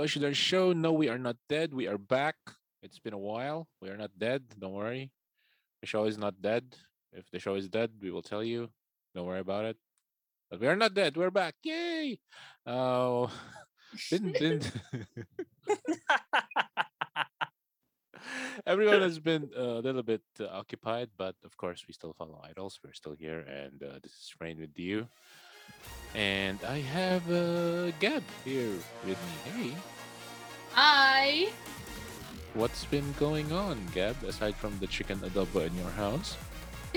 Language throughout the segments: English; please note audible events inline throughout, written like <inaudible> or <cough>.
the Oshidar Show. No, we are not dead. We are back. It's been a while. We are not dead. Don't worry. The show is not dead. If the show is dead, we will tell you. Don't worry about it. But we are not dead. We're back. Yay! Oh, <laughs> didn't didn't. <laughs> Everyone has been a little bit uh, occupied, but of course, we still follow idols. We're still here, and uh, this is Rain with you. And I have uh, Gab here with me. Hey, Hi. what's been going on, Gab, aside from the chicken adobo in your house? <laughs>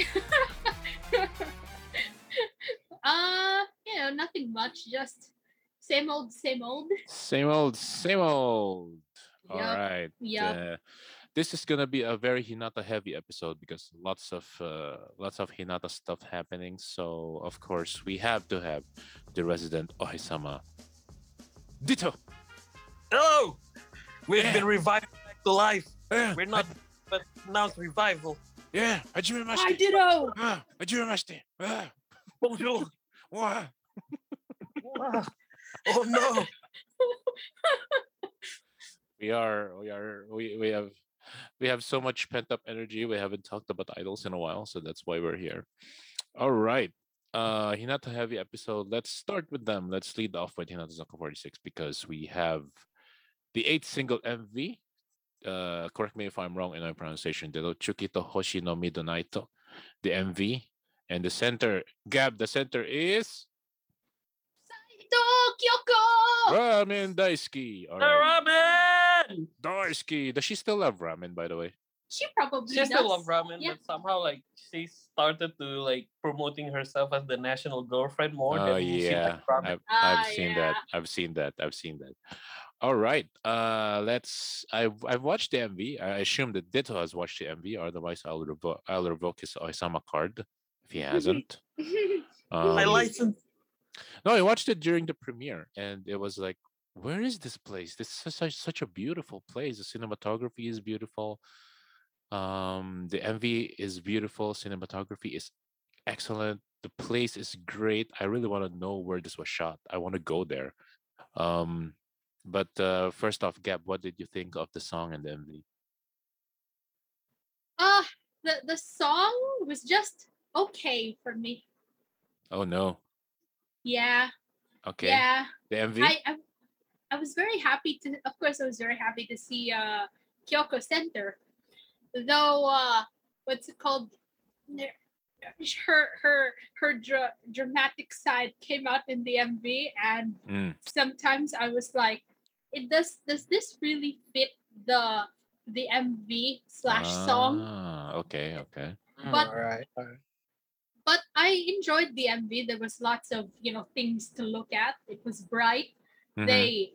uh, you know, nothing much. Just same old, same old. Same old, same old. All Yup, right. yup. Uh, this is gonna be a very Hinata heavy episode because lots of uh, lots of Hinata stuff happening. So of course we have to have the resident Ohisama. Ditto. Hello! We've Yeah. been revived back to life. Yeah, We're not, but now it's revival. Yeah, hajime Hi, mashite. ditto. Ah, hajime mashite. Ah, Bonjour. <laughs> wah. Ah. oh no! <laughs> we are we are we, we have we have so much pent up energy we haven't talked about idols in a while so that's why we're here all right uh hinata heavy episode let's start with them let's lead off with hinata zaka 46 because we have the eighth single mv uh correct me if i'm wrong in my pronunciation the chukito hoshi no midonaito the mv and the center gab the center is Saito Kyoko. ramen daisuke all The right ramen! Daisuke does she still love ramen by the way She probably She does. still love ramen, Yeah. but somehow like she started to like promoting herself as the national girlfriend more Oh than yeah, liked ramen. I've, I've Ah, seen that. yeah. I've seen that. I've seen that. All right. Uh, let's. I've I've watched the MV. I assume that Ditto has watched the MV. Otherwise, I'll revoke I'll revoke his Ohisama card if he hasn't. My <laughs> Um, license. no, I watched it during the premiere, and it was like, where is this place? This is such such a beautiful place. The cinematography is beautiful. Um, the MV is beautiful. Cinematography is excellent. The place is great. I really want to know where this was shot. I want to go there. Um, but uh, first off, Gab, what did you think of the song and the MV? uh, the the song was just okay for me. Oh no. Yeah. Okay. Yeah. The MV. I, I I was very happy to of course I was very happy to see uh Kyoko Center. Though uh what's it called her her her dra- dramatic side came out in the MV and Mm, sometimes I was like it does does this really fit the the MV slash song Ah, okay. Okay. but- alright, alright. but I enjoyed the MV there was lots of you know things to look at it was bright Mhm. they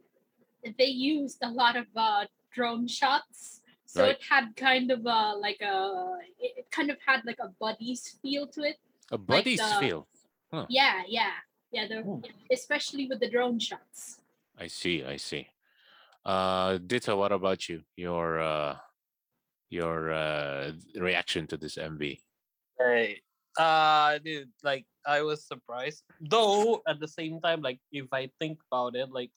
they used a lot of uh, drone shots so Right. it had kind of a like a it it kind of had like a buddies feel to it A buddy's the- feel. yeah yeah yeah the, especially with the drone shots I see. I see. Uh, Dita, what about you? Your uh, your uh, reaction to this MV? Hey, uh, dude, like I was surprised. Though at the same time, like if I think about it, like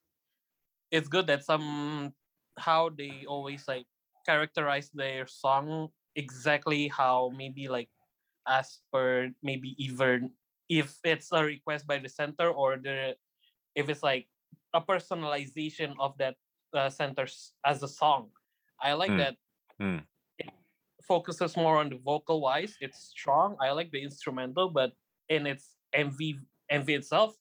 it's good that some how they always like characterize their song exactly how maybe like as per maybe even if it's a request by the center or the if it's like a personalization of that uh, center s- as a song. I like Hmm. that Hmm. focuses more on the vocal wise. It's strong. I like the instrumental, but in its MV MV itself,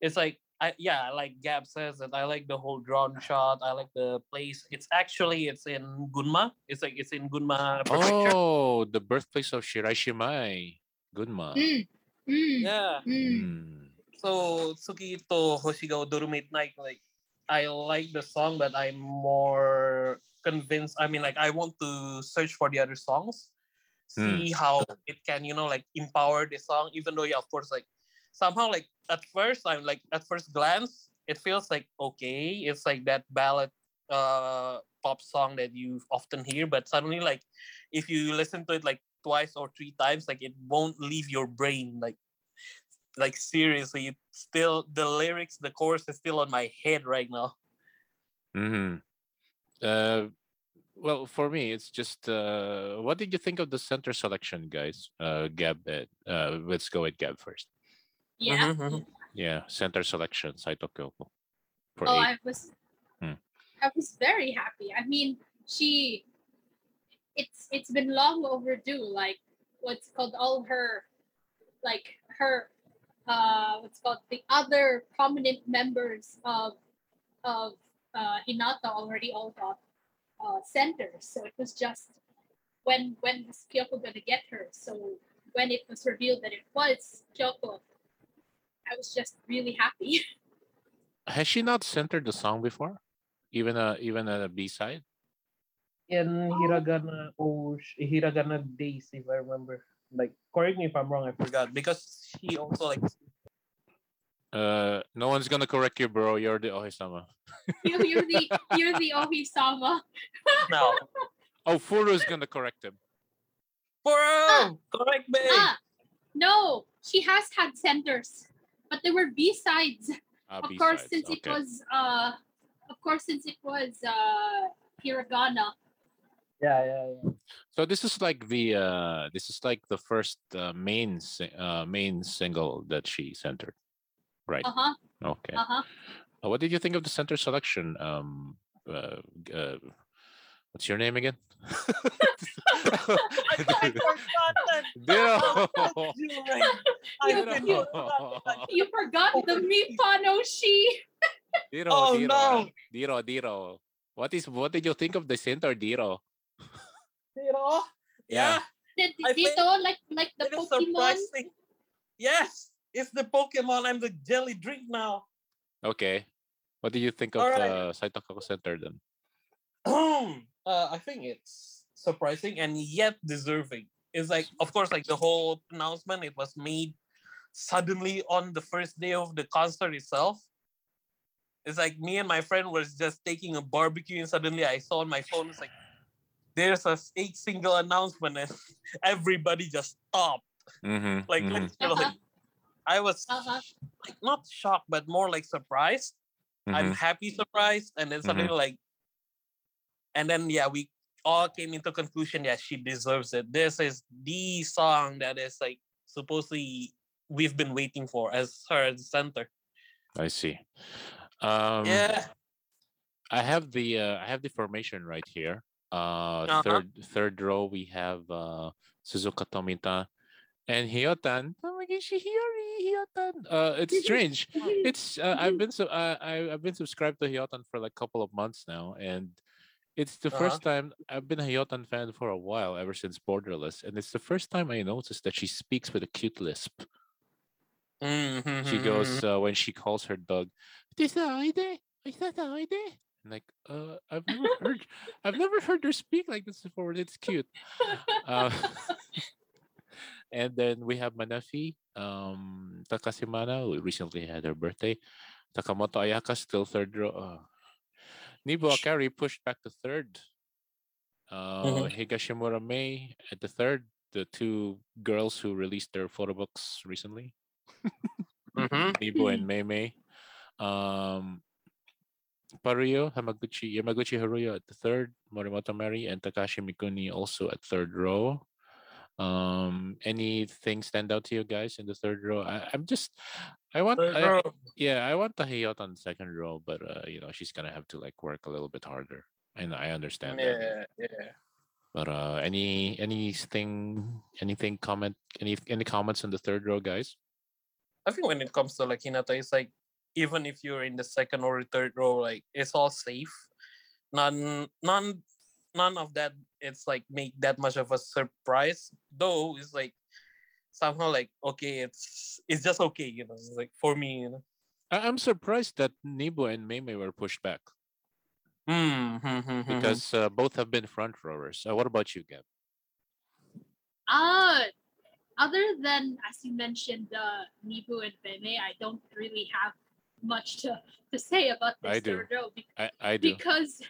it's like I yeah, like Gab says that I like the whole drone shot. I like the place. It's actually it's in Gunma. It's like it's in Gunma prefecture. Oh, the birthplace of Shiraishi Mai, Gunma. Mm. Mm. Yeah. Mm. Mm. So Tsuki to Hoshi ga Odoru Midnight, like I like the song, but I'm more convinced. I mean, like I want to search for the other songs, see how it can, you know, like empower the song. Even though, yeah, of course, like somehow, like at first, I'm like at first glance, it feels like okay, it's like that ballad uh pop song that you often hear, but suddenly, like if you listen to it like twice or three times, like it won't leave your brain, like like seriously it's still the lyrics the chorus is still on my head right now mm-hmm Uh, well, for me, it's just uh, what did you think of the center selection, guys? Uh, Gab, uh, uh, let's go with Gab first. Yeah. Mhm, mhm. Yeah, center selection, Saito Kyoko. For Oh, eight. I was, Hmm. I was very happy. I mean, she, it's it's been long overdue. Like what's called all her, like her, uh, what's called the other prominent members of, of uh, Hinata already all got uh, centers. So it was just when when is Kyoko gonna get her? So when it was revealed that it was Kyoko, I was just really happy. <laughs> Has she not centered the song before? Even a even a B side? In Hiragana oh Hiragana days, if I remember. Like correct me if I'm wrong, I forgot. Because she also like Uh, no one's gonna correct you, bro. You're the Ohisama. you, you're the you're the <laughs> Ohisama. now. Oh, Furu's gonna correct him. Bro! Correct me! Ah, no, she has had centers, but there were B sides. Ah, Of course, B-sides, since it was uh, of course since it was uh hiragana. Yeah, yeah, yeah. So this is like the uh this is like the first uh, main uh main single that she centered, right? Uh huh. Okay. Uh huh. Uh, what did you think of the center selection? Um, uh, uh what's your name again? <laughs> I, I forgot that. <laughs> Dino. You, <laughs> You- forgot you- that. You the Mipanoshi. Diro, Oh, Diro, no. Diro, Diro. What is what did you think of the center, Diro? You know? Yeah. Yeah. Did, I dito like like the Pokemon? Yes, it's the Pokemon. I'm the jelly drink now. Okay. What do you think of Alright. uh, Saitoko Center then? <clears throat> uh, I think it's surprising and yet deserving. It's like, of course, like the whole announcement, it was made suddenly on the first day of the concert itself. It's like me and my friend was just taking a barbecue, and suddenly I saw on my phone, it's like, there's a eight single announcement, and <laughs> everybody just stopped. Mm-hmm. Like, mhm, literally, Uh-huh. I was Uh-huh. like not shocked, but more like surprised. I'm mhm. happy surprised and then suddenly like and then yeah we all came into conclusion yeah she deserves it this is the song that is like supposedly we've been waiting for as her the center I see. Um, yeah I have the uh, I have the formation right here. Uh, Uh-huh. third third row we have uh, Suzuka Tomita and Hyotan. Hamagishi Hiyori Hyotan. Uh, it's strange. <laughs> It's uh, I've been so uh, I I've been subscribed to Hyotan for like a couple of months now, and it's the Uh-huh. first time I've been a Hyotan fan for a while, ever since Borderless, and it's the first time I noticed that she speaks with a cute lisp. Mm-hmm. She goes uh, when she calls her dog, "Tisaide, Tisaide." And like, uh, I've never heard, I've never heard her speak like this before. It's cute. Uh, <laughs> and then we have Manafi, um, Takase Mana, who recently had her birthday. Takamoto Ayaka still third row. Uh, Nibu Akari pushed back to third. Uh, Higashimura Mei at the third. The two girls who released their photo books recently. mm-hmm. <laughs> Nibo and Mei Mei. Um, Paruyo, Hamaguchi, Yamaguchi Haruyo at the third, Morimoto Mari, and Takahashi Mikuni also at third row. Um, anything stand out to you guys in the third row? I, I'm just, I want, I, yeah, I want Tahiyot on the second row, but uh, you know, she's gonna have to like work a little bit harder, and I understand that. yeah yeah But uh, any anything, anything comment, any any comments on the third row, guys? I think when it comes to like Hinata, it's like even if you're in the second or third row, like it's all safe. None, none, none of that. It's like make that much of a surprise. Though it's like somehow like okay, it's it's just okay, you know. It's like for me, you know. I- I'm surprised that Nibo and Mei Mei were pushed back. Hmm, hmm, hmm, hmm, because uh, both have been front rowers. Uh, what about you, Gab? Ah, other than as you mentioned, uh, Nibu and Beme, I don't really have much to, to say about this I do. third row be- I, I do. because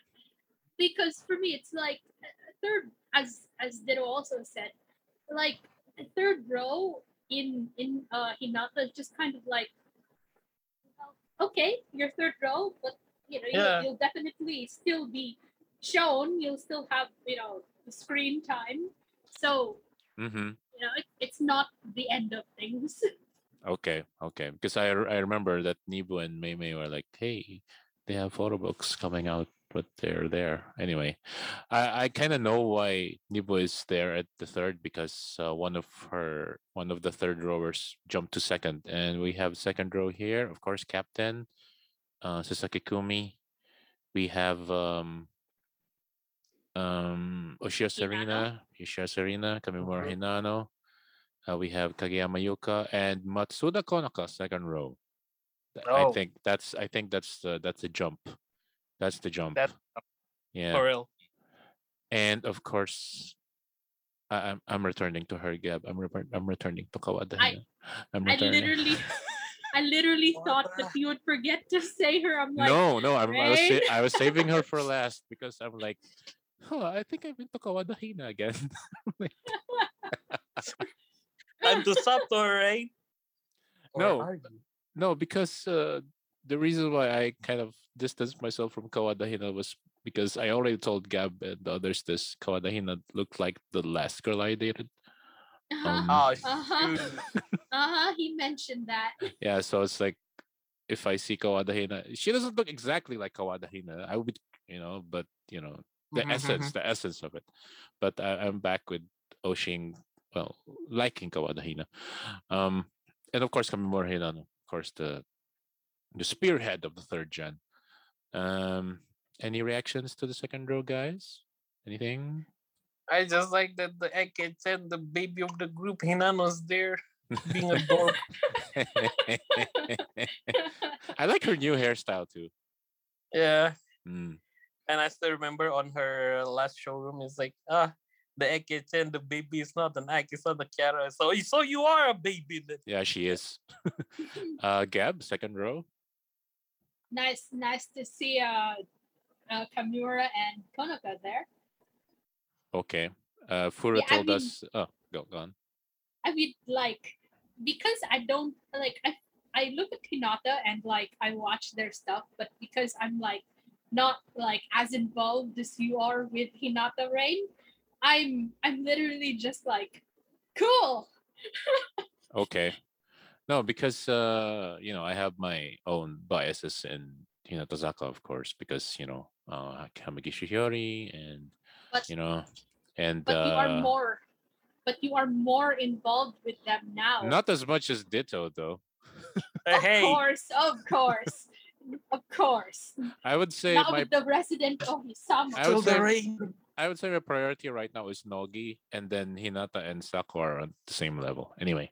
because for me it's like uh, third as as Ditto also said, like the third row in in uh Hinata just kind of like okay, you're third row, but you know, Yeah. you'll, you'll definitely still be shown. You'll still have, you know, the screen time. So, Mm-hmm. you know, it, it's not the end of things. <laughs> Okay, okay. Because I I remember that Nibu and Mei Mei were like, "Hey, they have photo books coming out, but they're there anyway." I I kind of know why Nibo is there at the third because uh, one of her one of the third rowers jumped to second, and we have second row here. Of course, captain uh, Sasaki Kumi. We have um um Ushio Sarina, Ushio Sarina, Kamimura Mhm. Hinano. Uh, we have Kageyama Yuka and Matsuda Konoka, second row. Th- I Oh. think that's I think that's the that's a jump. That's the jump. That- yeah. For real. And of course, I, I'm I'm returning to her, Gab. I'm reper- I'm returning to Kawada. I- I'm I literally, <laughs> I literally thought that you would forget to say her. I'm like, no, no, I'm, I was sa- I was saving her for <laughs> last because I'm like, oh, I think I've been to Kawada Hina again. <laughs> Time to stop to her, right? No. No, because uh, the reason why I kind of distanced myself from Kawada Hina was because I already told Gab and the others this Kawada Hina looked like the last girl I dated. uh-huh, Um, Oh, Uh-huh. <laughs> uh-huh, he mentioned that. <laughs> Yeah, so it's like if I see Kawada Hina, she doesn't look exactly like Kawada Hina. I would, you know, but you know, the Mhm, essence, the essence of it. But I, I'm back with Oshin, well, liking Kawada Hina. Um, and of course, Kamimura Hinano, of course, the the spearhead of the third gen. Um, any reactions to the second row, guys? Anything? I just like that the Eket said the baby of the group, Hinano's there being adorable. <laughs> I like her new hairstyle too. yeah. Mm. And I still remember on her last showroom, it's like, ah, the Eket the baby is not an Ike, it's not a Kiara. So, so you are a baby. Then. Yeah, she is. <laughs> uh, Gab, second row. Nice, nice to see uh, uh Kamura and Konoka there. Okay. Uh, Fura Yeah, I told mean- us. Oh, go, go on. I mean, like, because I don't like I I look at Hinata and like I watch their stuff, but because I'm like not like as involved as you are with Hinata Rain, I'm I'm literally just like, cool. <laughs> Okay. No, because uh, you know, I have my own biases in Hinatazaka, of course, because you know, uh, Hamagishi Hiyori and But you know, and but you are uh, more, but you are more involved with them now. not as much as Ditto, though. <laughs> Uh, of hey, course, of course, of course. I would say Not my with the resident Ohisama. I would say- I would say my priority right now is Nogi, and then Hinata and Sako are on the same level. Anyway,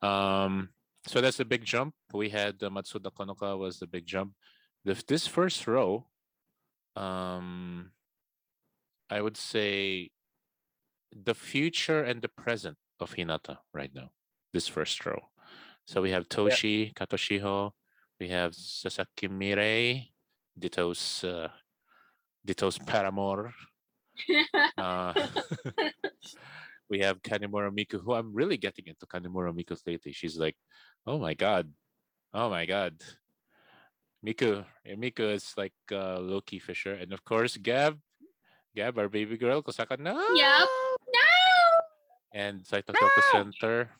um, so that's a big jump. We had uh, Matsuda Konoka was the big jump. The, this first row, um, I would say the future and the present of Hinata right now. This first row. So we have Toshi Kato Shiho, we have Sasaki Mirei, Ditto's uh, Ditto's paramour. <laughs> Uh, <laughs> we have Kanimura Miku, who I'm really getting into Kanimura Miku lately. She's like, oh my god, oh my god. Miku, Miku is like uh, Loki Fisher, and of course Gab, Gab, our baby girl, Kosaka, no, Yep. no. and Saito Kyoko Center.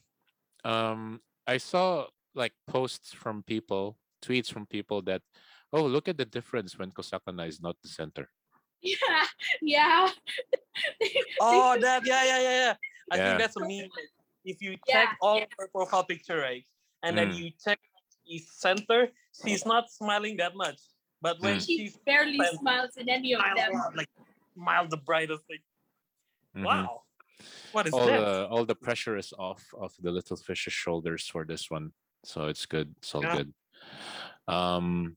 Um, I saw like posts from people, tweets from people that, oh, look at the difference when Kosaka Nao is not the center. Yeah, yeah. <laughs> Oh, that, yeah, yeah, yeah, yeah. I Yeah. think that's a meme. If you Yeah, check all of her profile picture, right, and then Mm. you check the center, she's not smiling that much. But when Mm. she barely Well, smiles in any of smile them. like smile the brightest, like Mhm. wow, what is all that? the all the pressure is off of the little fish's shoulders for this one so it's good it's all Yeah. good um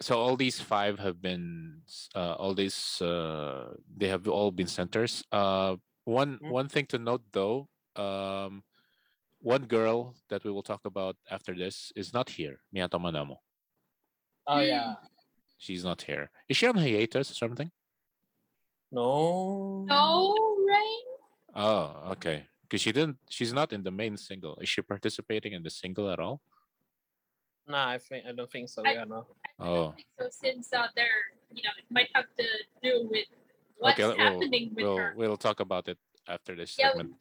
so all these five have been uh, all these uh, they have all been centers uh one Mm. one thing to note though um one girl that we will talk about after this is not here miyata manamo Oh Mm. yeah, she's not here is she on hiatus or something no, No, right? oh okay because she didn't she's not in the main single is she participating in the single at all Nah, I think I don't think so. I- yeah, no. I Oh. don't think so since uh, they're you know it might have to do with what's Okay, we'll- happening with we'll her. we'll talk about it after this Yeah, segment.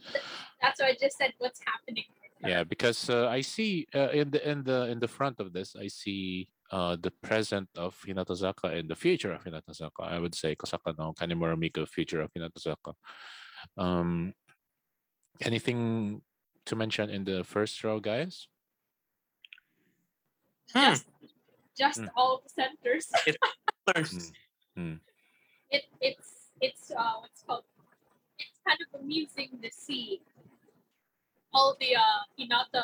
That's why I just said what's happening. Yeah, because uh, I see uh, in the in the in the front of this, I see uh, the present of Hinatazaka and the future of Hinatazaka. I would say Kosaka Nao Kanimura Miku, future of Hinatazaka. Um, anything to mention in the first row, guys? Hmm. Just, just Mm. all the centers. Thirst. <laughs> it it's it's uh what's called it's kind of amusing to see all the uh Hinata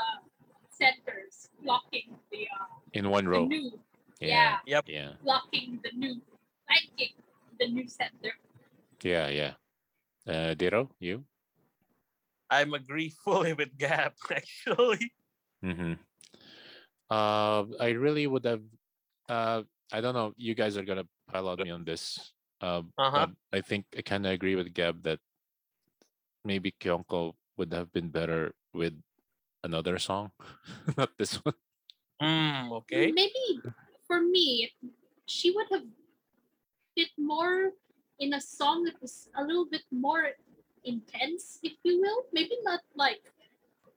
centers blocking the uh In one the row. new Yeah. yeah. Yeah. blocking the new flanking the new center. Yeah. Yeah. Uh, Dero, you? I'm agree fully with Gap <laughs> actually. Mm-hmm. Uh, I really would have. Uh, I don't know. You guys are gonna pile on me on this. Uh, Uh-huh. I think I kind of agree with Gab that maybe Kyonko would have been better with another song, <laughs> not this one. Hmm. Okay. Maybe for me, she would have fit more in a song that was a little bit more intense, if you will. Maybe not like,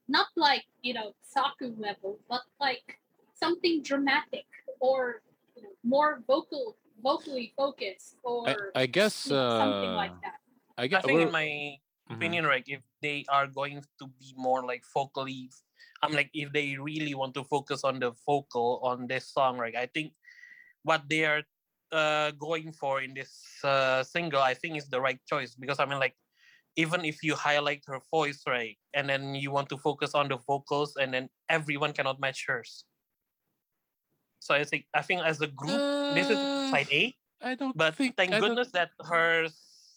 not like you know Saku level, but like something dramatic or you know, more vocal, vocally focused, or I, I guess. you know, something Uh, like that. I guess I guess. think in my mhm. opinion, right, if they are going to be more like vocally, I'm like if they really want to focus on the vocal on this song, right? I think what they are uh, going for in this uh, single, I think is the right choice because I mean, like, even if you highlight her voice, right, and then you want to focus on the vocals, and then everyone cannot match hers. So I think I think as a group, this is Uh, side A. I don't But think. thank I goodness that her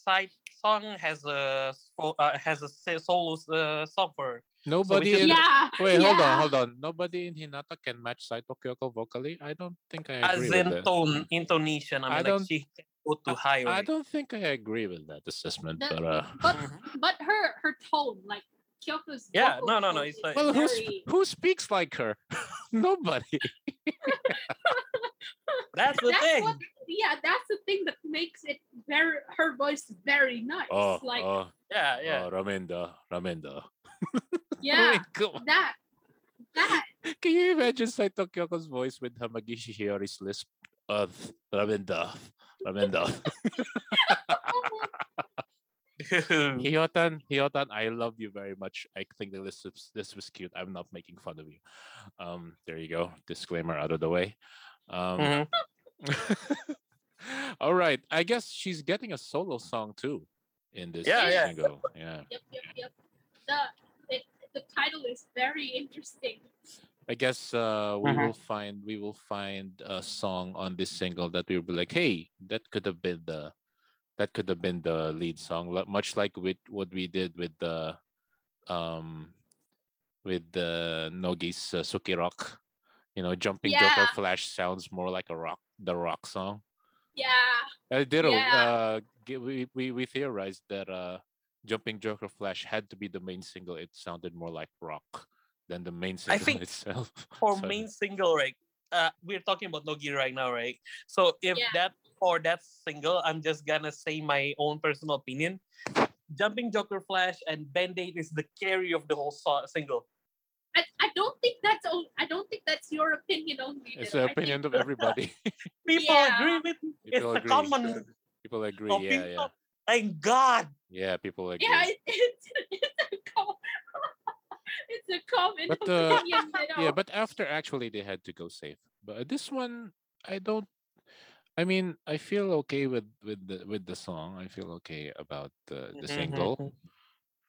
side song has a spo- uh, has a se- solo uh, song for. Nobody. can- in, Yeah. Wait, hold on, hold on. Nobody in Hinata can match Saito Kyoko vocally. I don't think I as agree with in that. tone intonation. I mean, I like don't- she can go to high. I right? don't think I agree with that assessment, The- but uh, but Mhm. but her her tone, like Kyoko's. Yeah, no, no, no, tone it's is like- well, who sp- <laughs> who speaks like her? <laughs> Nobody. <laughs> That's the that's thing. what yeah that's the thing that makes it very her voice very nice Oh, like oh, Yeah, yeah. oh, Ramenda, Ramenda. yeah Come on. that that Can you imagine Saito Kyoko's voice with Hamagishi Hiyori's lisp? of Ramenda, Ramenda. <laughs> Hiyotan, Hiyotan, I love you very much. I think the list was, this was cute. I'm not making fun of you. Um, there you go. Disclaimer out of the way. Um, Mhm. <laughs> all right. I guess she's getting a solo song too in this Yeah, yeah. single. Yeah. yep yep yep the it, the title is very interesting I guess uh, we Mhm. will find we will find a song on this single that we will be like, hey, that could have been the that could have been the lead song, much like with what we did with the um with the Nogi's uh, Suki Rock. You know, jumping Joker Flash sounds more like a rock, the rock song. yeah Uh, Ditto, Yeah. uh, we, we we theorized that uh, jumping Joker Flash had to be the main single. It sounded more like rock than the main single I <laughs> think itself. For So- main single, right? Uh, we're talking about Nogi right now, right? So if Yeah. that for that single, I'm just gonna say my own personal opinion. Jumping Joker Flash and Band Aid is the carry of the whole so- single. I, I don't think that's I don't think that's your opinion only It's the opinion of everybody. <laughs> People Yeah. agree with me. It's People a agree. common People agree. Yeah, yeah, Thank God. yeah. People agree. yeah <laughs> it's it's a com- it's a common But, uh, opinion you know yeah, but after actually they had to go safe. But this one, I don't. I mean, I feel okay with with the with the song. I feel okay about the the Mhm, single.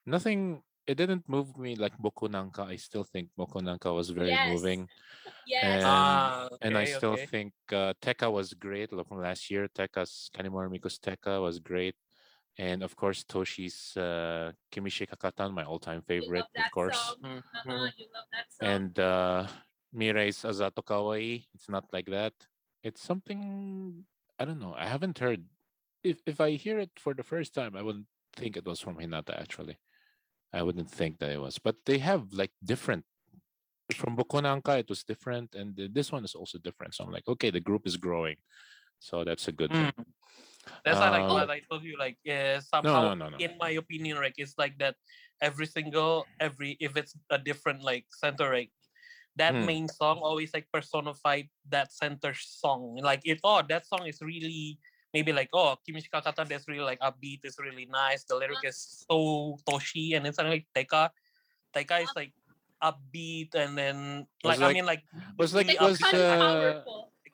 Nothing. It didn't move me like Boku Nanka. I still think Boku Nanka was very Yes. moving. <laughs> yes And Ah, and I still okay. think uh, Tekka was great. Like from last year, Tekka's Kanimura Miko's Tekka was great, and of course Toshi's uh, Kimi shika Katan, my all-time favorite, of course. Uh-huh, you love that song and uh, Mirai's Azato Kawaii. It's not like that. It's something I don't know. I haven't heard. If if I hear it for the first time, I wouldn't think it was from Hinata. Actually, I wouldn't think that it was. But they have like different from Bokonanka it was different, and th- this one is also different. So I'm like, okay, the group is growing, so that's a good thing. That's why, like Um, I told you, like yeah, somehow, no, no, no. in my opinion, like it's like that. Every single, every if it's a different like center, like that Hmm. main song always like personified that center song. Like it, oh, that song is really maybe like oh Kimichi Kakata, that's really like upbeat, it's really nice. The lyric is so toshi, and it's like Teka, Teka is like upbeat, and then Was like, I mean like was like really was kind uh,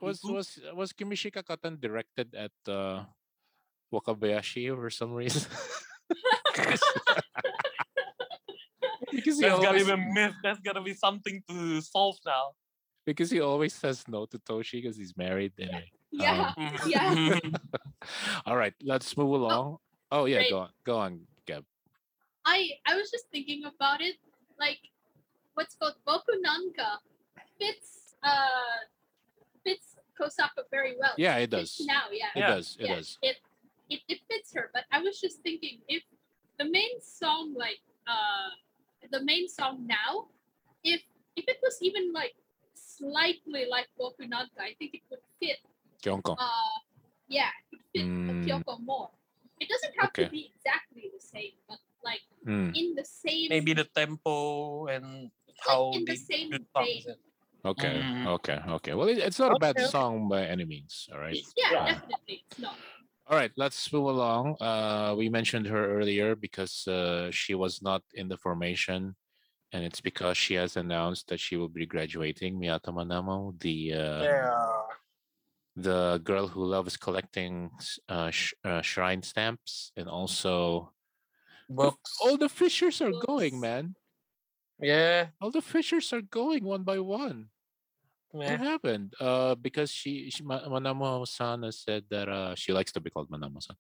was was was Kimi shika Katan directed at uh, Wakabayashi for some reason? <laughs> because he That's gotta always be a myth. That's gotta be something to solve now. because he always says no to Toshi because he's married. Anyway. <laughs> Yeah. Um, <laughs> Yeah. All right, let's move along. Oh yeah, great. go on, go on, Gab. I I was just thinking about it, like what's called Boku Nanka fits uh fits Kosaka very well. Yeah, it Fits does. now, yeah. It Yeah. does. It yeah, does. It, it it fits her, but I was just thinking if the main song like uh the main song now, if if it was even like slightly like Boku Nanka, I think it would fit Kyonko. uh yeah, it would fit Mm. Kyoko more. It doesn't have Okay. to be exactly the same, but like Mm, in the same Maybe the tempo and how in the they same vein. okay. Mm. Okay. Okay. Well, it, it's not a bad song by any means. All right. Yeah, Yeah. definitely. It's not. All right, let's move along. Uh, we mentioned her earlier because uh, she was not in the formation, and it's because she has announced that she will be graduating. Miyata Manamo, the uh, Yeah. the girl who loves collecting uh, sh- uh, shrine stamps, and also Books. all the fishers are Books. going, man. Yeah. All the fishers are going one by one. Yeah. What happened? Uh, because she, she Ma- Manamo-san has said that uh, she likes to be called Manamo-san.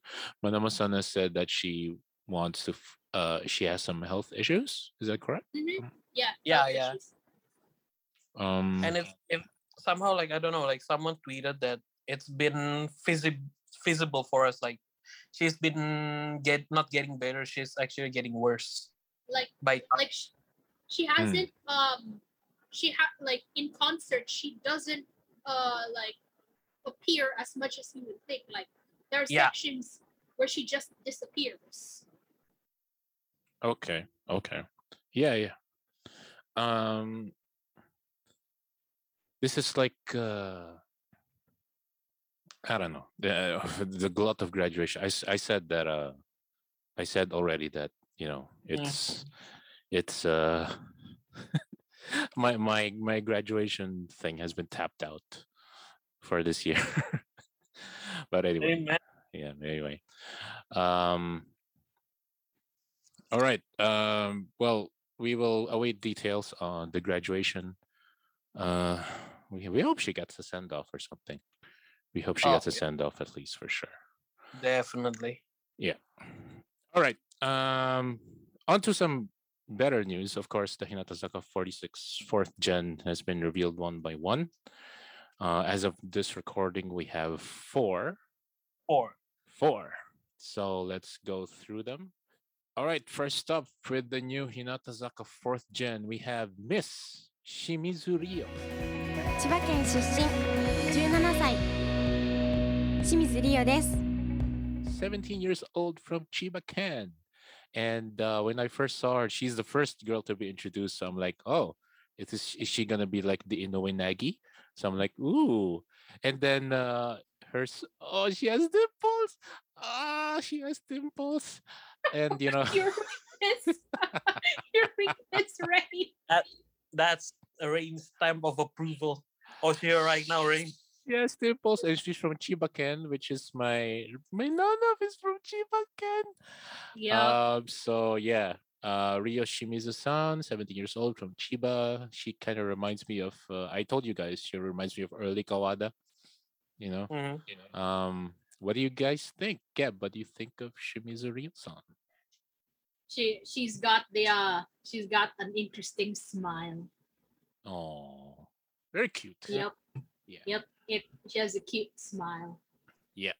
Manamo-san has said that she wants to. F- uh, she has some health issues. Is that correct? Mhm. Yeah. Yeah, health yeah. issues. Um, And if if somehow like I don't know, like someone tweeted that it's been feasi- feasible for us, like she's been get not getting better, she's actually getting worse Like by like sh- she Hmm. hasn't um she had like in concert she doesn't uh like appear as much as you would think. Like there are Yeah. sections where she just disappears. okay. Okay. Yeah. Yeah. Um. This is like. Uh, I don't know the <laughs> the glut of graduation. I, I said that uh, I said already that you know it's it's uh <laughs> <laughs> my my my graduation thing has been tapped out for this year. <laughs> but anyway, Amen. yeah. Anyway, um. All right. Um. Well, we will await details on the graduation. Uh, we we hope she gets a send off or something. We hope she Oh, gets a yeah. send off at least for sure. Definitely. Yeah. All right. Um, on to some better news, of course, the Hinatazaka 46 fourth gen has been revealed one by one. Uh, as of this recording, we have four. Four. Four. So let's go through them. All right, first up with the new Hinatazaka fourth gen, we have Miss Shimizu Rio. 千葉県出身17歳清水理央です17 years old from Chiba, Ken. And uh, when I first saw her, she's the first girl to be introduced. So I'm like, oh, is, this, is she going to be like the Inoue Nagi? So I'm like, ooh. And then uh, her, oh, she has dimples. Ah, she has dimples. And, you know, <laughs> Your weakness <laughs> your weakness ready. That's a Rain stamp of approval. Oh, here right now, Rain. She has dimples. And she's from Chiba Ken, which is my, my nana is from Chiba Ken. Yeah. Um, so yeah, uh, Rio Shimizu-san, 17 years old from Chiba. She kind of reminds me of. Uh, I told you guys, she reminds me of early Kawada. You know. Mhm. Um, what do you guys think, Gab? What do you think of Shimizu Rio-san? she she's got the uh she's got an interesting smile. Oh, very cute. Yep. Yeah. Yep. It she has a cute smile. Yeah.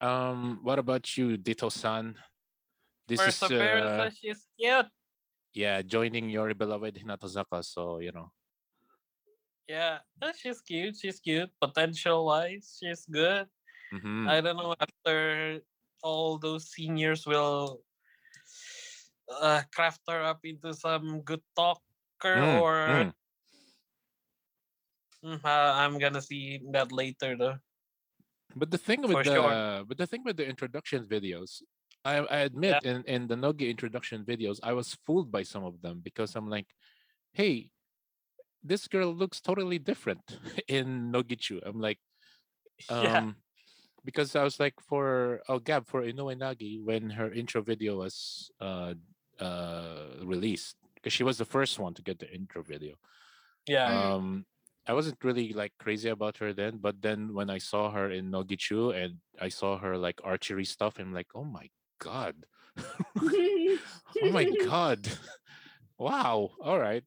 Um, what about you, Ditto-san? This First is uh, appearance, she's cute. yeah, joining your beloved Hinatazaka. So you know, Yeah, uh, she's cute. She's cute. Potential wise, she's good. mhm. I don't know after all those seniors will uh, craft her up into some good talker Mm, or mm. Mm, uh, I'm gonna see that later though. But the thing with For the sure. but the thing with the introduction videos, I I admit in in the Nogi introduction videos, I was fooled by some of them because I'm like, hey, this girl looks totally different <laughs> in Nogichu. I'm like, <laughs> yeah. um, because I was like for oh Gab for Inoue Nagi when her intro video was uh uh released because she was the first one to get the intro video. Yeah. Mm. Um, I wasn't really like crazy about her then, but then when I saw her in Nogichu and I saw her like archery stuff, I'm like, oh my god, <laughs> <laughs> oh my god, <laughs> wow. All right,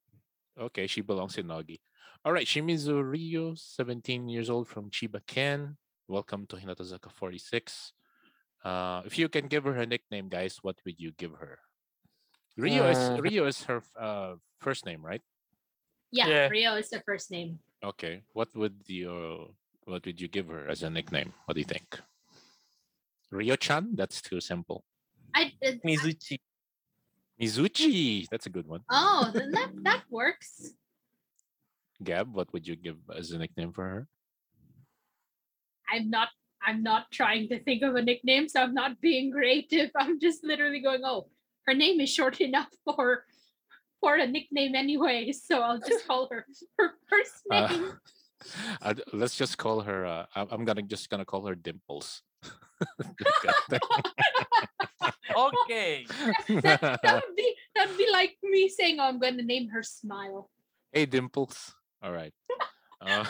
okay, she belongs in Nogi. All right, Shimizu Rio, 17 years old from Chiba Ken. Welcome to Hinatazaka 46. Uh, if you can give her a nickname, guys, what would you give her? Rio is Mm. Rio is her uh, first name, right? yeah, Yeah. Rio is the first name. Okay. What would you what would you give her as a nickname? What do you think? Rio-chan? That's too simple. I uh, Mizuchi. Mizuchi. That's a good one. oh then that that works. Gab, what would you give as a nickname for her? I'm not I'm not trying to think of a nickname, so I'm not being creative. I'm just literally going, oh, her name is short enough for for a nickname anyway, <laughs> so I'll just call her <laughs> her first Uh, name. <laughs> I'd- let's just call her. Uh, I'm I'm gonna just gonna call her Dimples. Okay. that, that would be that would be like me saying, oh, I'm going to name her Smile. hey, Dimples. All right. Uh,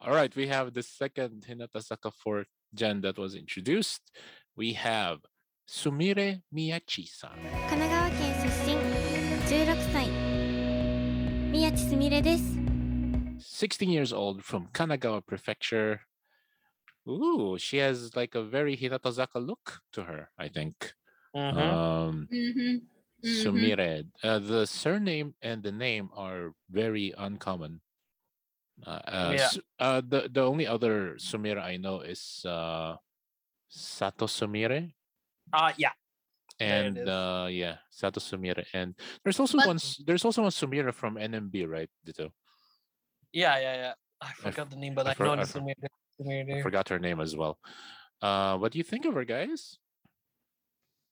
all right. We have the second Hinatazaka fourth gen that was introduced. We have Sumire Miyachi-san. 神奈川県出身16歳宮地すみれです 16 years old from Kanagawa Prefecture. Ooh, she has like a very Hinatazaka look to her, I think. Mhm. Um, hmm Sumire. Uh, the surname and the name are very uncommon. Uh, uh, Yeah. Su- uh, the, the only other Sumire I know is uh, Sato Sumire. Ah, yeah. there it And uh, yeah, Sato Sumire. And there's also But- one. There's also one Sumire from NMB, right? Dito. Yeah, yeah, yeah. I forgot the name, but I I, for- know I the for- Sumire. I forgot her name as well. Uh, what do you think of her, guys?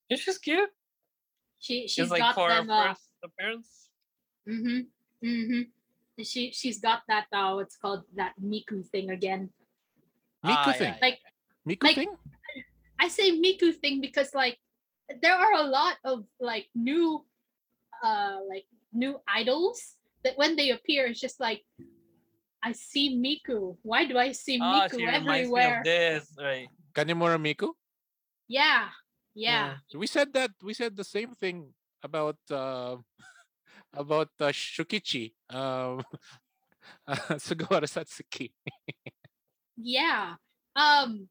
Yeah, she's cute. She She's she's like got for her them. Uh, first appearance. hmm hmm She she's got that uh what's called that Miku thing again. Miku Ah, thing. yeah, Like Miku like- thing? I say Miku thing because like there are a lot of like new uh like new idols that when they appear it's just like I see Miku. Why do I see Ah, Miku she reminds me everywhere? of this, right? Kanimura Miku? Yeah. Yeah. We said that. We said the same thing about uh, <laughs> about uh, Shukichi, um, <laughs> Sugawara Satsuki. <laughs> Yeah. Um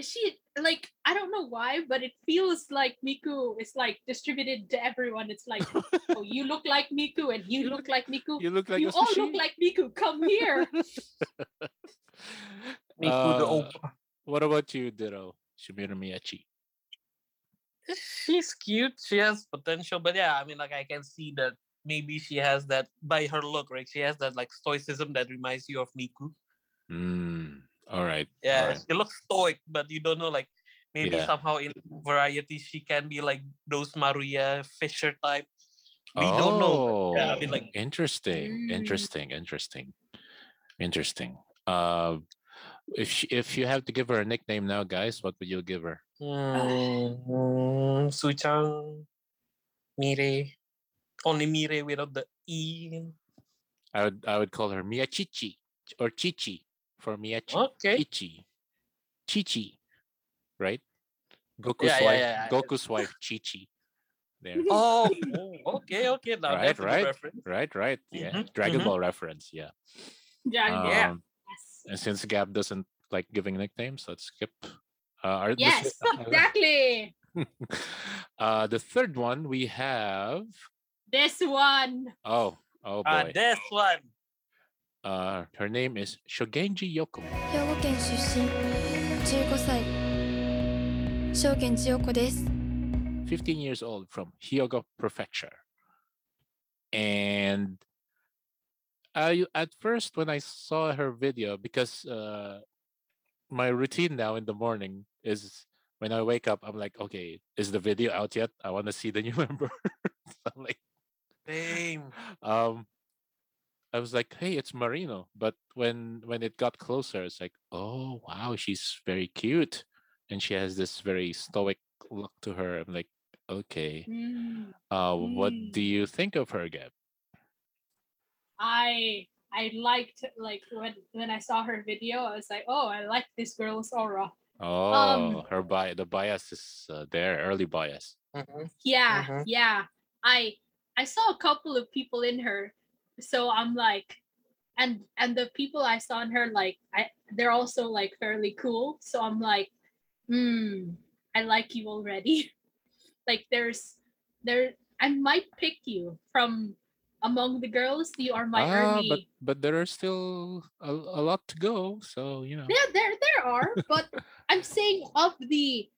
she like I don't know why, but it feels like Miku is like distributed to everyone. It's like, <laughs> oh, you look like Miku and you look like Miku. You look like you all sushi. look like Miku. Come here. <laughs> Miku the Uh, Oppa. What about you, Ditto? Sumire Miyachi. She's cute. She has potential, but yeah, I mean, like I can see that maybe she has that by her look, right? She has that like stoicism that reminds you of Miku. Mm, all right. Yeah, right. she looks stoic, but you don't know like maybe Yeah. somehow in variety she can be like those Maria Fisher type. We oh, don't know. yeah, I mean, like- interesting, Mm. interesting, interesting, interesting. Uh, if she, if you have to give her a nickname now, guys, what would you give her? Mm, Suchang, Mire, only Mire without the E. I would I would call her Miyachichi or Chichi for Miyachi. Okay. Chichi. Chichi. Right? Goku's Yeah, yeah, wife. yeah, yeah. Goku's wife, Chichi. There. <laughs> Oh, <laughs> okay, okay. Now Right, that's a good right. reference. Right, right. Yeah. Mhm, Dragon mhm. Ball reference. Yeah. Yeah. Yeah. Um, yes. And since Gab doesn't like giving nicknames, let's skip. Uh, are, this- Yes, uh, exactly. <laughs> uh, the third one we have. This one. Oh, oh Ah, boy. this one. Uh, her name is Shogenji Yoko. 兵庫県出身15歳証券千代子です 15 years old from Hyogo Prefecture. And I at first when I saw her video because uh my routine now in the morning is when I wake up I'm like okay is the video out yet I want to see the new <laughs> member So I'm like Same. um I was like hey it's Marino but when when it got closer it's like oh wow she's very cute and she has this very stoic look to her I'm like okay Mm. uh, what do Mm. you think of her, Gab? I I liked like when when I saw her video, I was like, oh, I like this girl's aura. Oh, her bias, the bias is uh, there, early bias. Mhm. Yeah, Mhm. yeah. I I saw a couple of people in her, so I'm like, and and the people I saw in her, like, I they're also like fairly cool. So I'm like, hmm, I like you already. <laughs> like, there's there, I might pick you from among the girls. You are my ah, early. but but there are still a, a lot to go, so you know. Yeah, there there are, <laughs> but I'm saying of the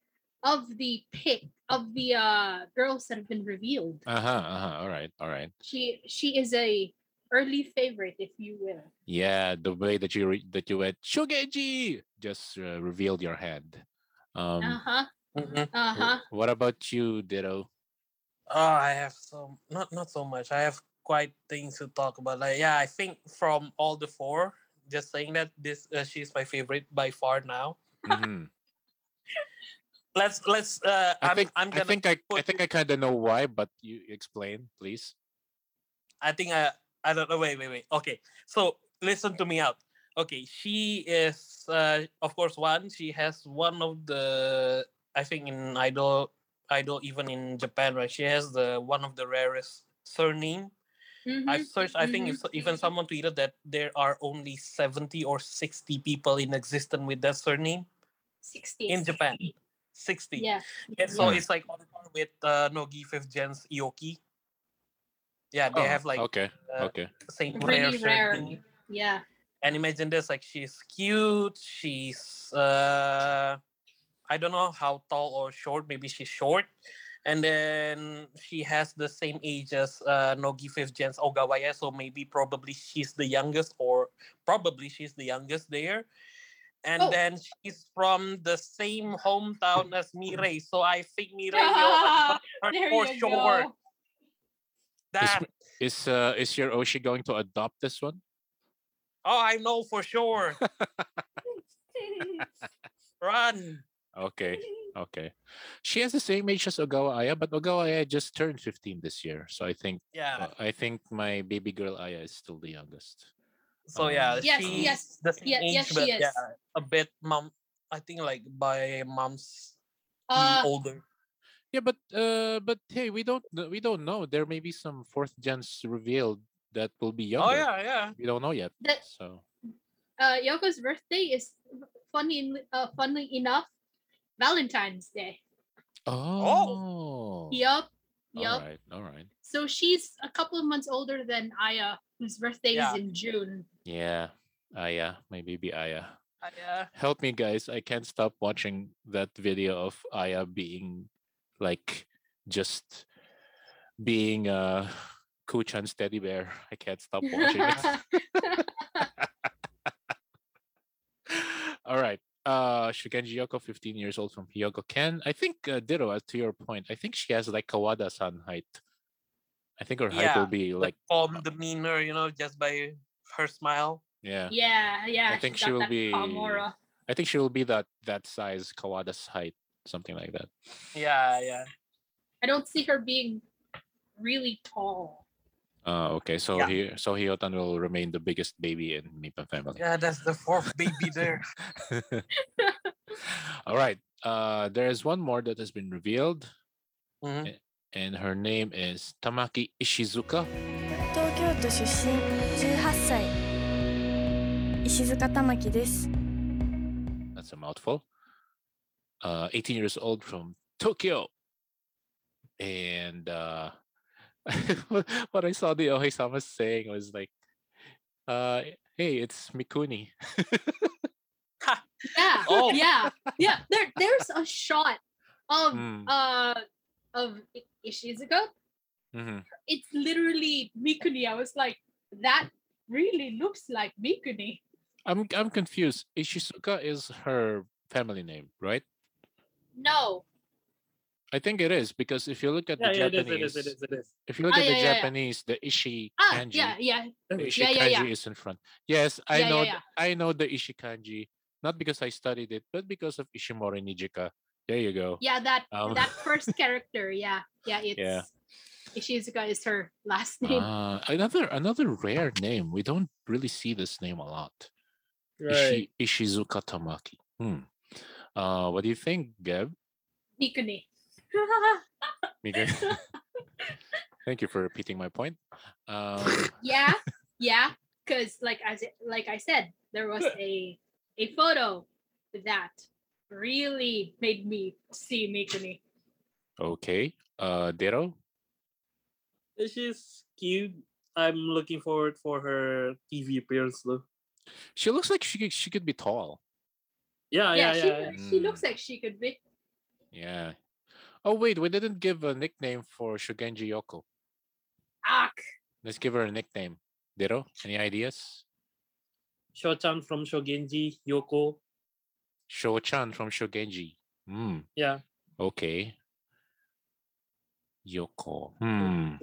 of the pick of the uh girls that have been revealed. Uh huh. Uh huh. All right. All right. She she is a early favorite, if you will. Yeah, the way that you re- that you went Shogenji just uh, revealed your hand. Um, Uh huh. Mhm. Uh huh. What about you, Ditto? Oh, I have so not not so much. I have quite things to talk about. Like, yeah, I think from all the four, just saying that this uh, she's my favorite by far now. Mhm. <laughs> Let's let's. Uh, I I'm, think I'm gonna. think I, I think I kind of know why, but you explain, please. I think I I don't know. Wait, wait, wait. Okay, so listen to me out. Okay, she is uh, of course one. She has one of the I think in idol idol even in Japan, right? She has the one of the rarest surname. Mm-hmm. I've searched. I think if, even someone tweeted that there are only seventy or sixty people in existence with that surname sixty in Japan. Sixty. Yeah. Yeah, so Yeah. it's like on par with uh, Nogi Fifth Gen's Ioki. Yeah, they Oh, have like okay. uh, okay. same Pretty rare rare. Yeah. And imagine this, like she's cute. She's uh, I don't know how tall or short. Maybe she's short, and then she has the same age as uh, Nogi Fifth Gen's Ogawa Aya. So maybe probably she's the youngest, or probably she's the youngest there. And Oh. then she's from the same hometown as Mirei. So I think Mirei Ah, her there for you sure. Go. That Is uh is your Oshi going to adopt this one? oh, I know for sure. <laughs> Run. Okay. <laughs> Okay. She has the same age as Ogawa Aya, but Ogawa Aya just turned 15 this year. So I think Yeah. uh, I think my baby girl Aya is still the youngest. So yeah, Um, Yes, she's yes, the same yes, age, yes, she but is. yeah, a bit mom. I think like by mom's Uh, older. Yeah, but uh but hey, we don't we don't know. There may be some fourth gens revealed that will be younger. Oh yeah, yeah. We don't know yet. That- So uh, Yoko's birthday is funny, uh, funny enough, Valentine's Day. Oh. Yup, All yup. right. All right. So she's a couple of months older than Aya, whose birthday Yeah. is in June. Yeah. Aya, my baby Aya. Yeah. help me guys i can't stop watching that video of aya being like just being a kuchan's teddy bear. I can't stop watching it. <laughs> <laughs> All right uh shigenji yoko 15 years old from hyogo ken. I think uh, ditto uh, to your point i think she has like kawada-san height. I think her height will be Like like calm demeanor, you know, just by her smile. yeah. Yeah, yeah. I think she will be calm i think she will be that that size kawada's height something like that. Yeah, yeah. I don't see her being really tall. Oh, okay, so yeah. he so Hiyotan will remain the biggest baby in Mipan family. Yeah, that's the fourth baby there. <laughs> <laughs> All right. Uh, there is one more that has been revealed, mm-hmm. and her name is Tamaki Ishizuka. 東京都出身18歳石塚玉木です That's a mouthful. Uh, 18 years old from Tokyo. And uh <laughs> what I saw the Ohisama saying was like, uh, hey, it's Mikuni. Yeah. Oh. Yeah. Yeah. There there's a shot of Mm. uh of I- Ishizuka. Mhm. It's literally Mikuni. I was like, that really looks like Mikuni. I'm I'm confused. Ishizuka is her family name, right? No. I think it is because if you look at Yeah, the yeah, it is, Japanese, it is, it is, it is. if you look Ah, at the yeah, yeah, yeah. Japanese, the Ishi kanji, Ah, kanji, yeah, yeah. the Ishi Yeah, yeah, kanji yeah. is in front. Yes, I Yeah, know. yeah, th- I know the Ishi kanji, not because I studied it, but because of Ishimori Nijika. There you go. Yeah, that Um, that <laughs> first character. Yeah. Yeah, it's Yeah. Ishizuka is her last name. Ah, another another rare name. We don't really see this name a lot. Right. Ishi, Ishizuka Tamaki. Hmm. Uh, what do you think, Gab? Mikuni. Mika? Thank you for repeating my point. Um, <laughs> yeah, yeah. Because like as it, like I said, there was <laughs> a a photo that really made me see Mikuni. okay. Uh, Dero? She's cute. I'm looking forward for her TV appearance though. She looks like she could, she could be tall. Yeah, yeah, yeah, she yeah. she looks like she could be. Yeah. Oh wait, we didn't give a nickname for Shogenji Yoko. Ak. Let's give her a nickname. Dero, any ideas? Shochan from Shogenji, Yoko. Sho-chan from Shogenji. Hmm. Yeah. Okay. Yoko. Hmm.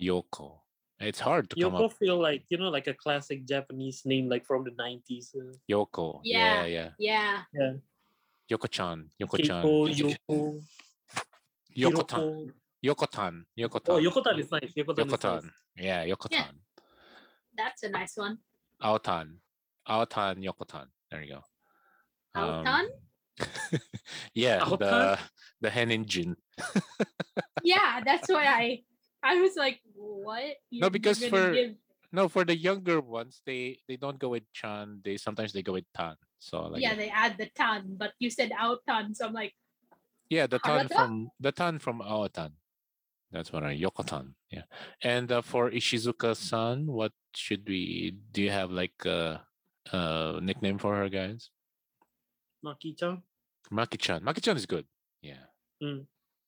Yoko. It's hard to come Yoko up. feel like you know like a classic Japanese name like from the nineties. Uh, Yoko. Yeah. Yeah, yeah. Yeah. Yoko-chan. Yoko-chan. Keiko, Yoko, Yoko-tan. Hiroko. Yokotan. Yokotan. Oh, Yokotan is nice. Yokotan, is Yokotan. nice. Yeah, Yokotan. That's a nice one. Aotan. Aotan, Yokotan. There you go. Um, Aotan? <laughs> yeah, the Aotan? the hen engine. <laughs> Yeah, that's why I I was like, what? No, You're because for- give- No, for the younger ones, they they don't go with chan. They sometimes they go with tan. So like yeah, they add the tan, but you said out Tan, so I'm like, yeah, the tan Harada? from the tan from our Tan. That's what I Yokotan. Yeah. And uh, for Ishizuka-san, what should we do you have like a, a nickname for her guys? Maki-chan. Maki-chan. Maki-chan is good. Yeah. Mm.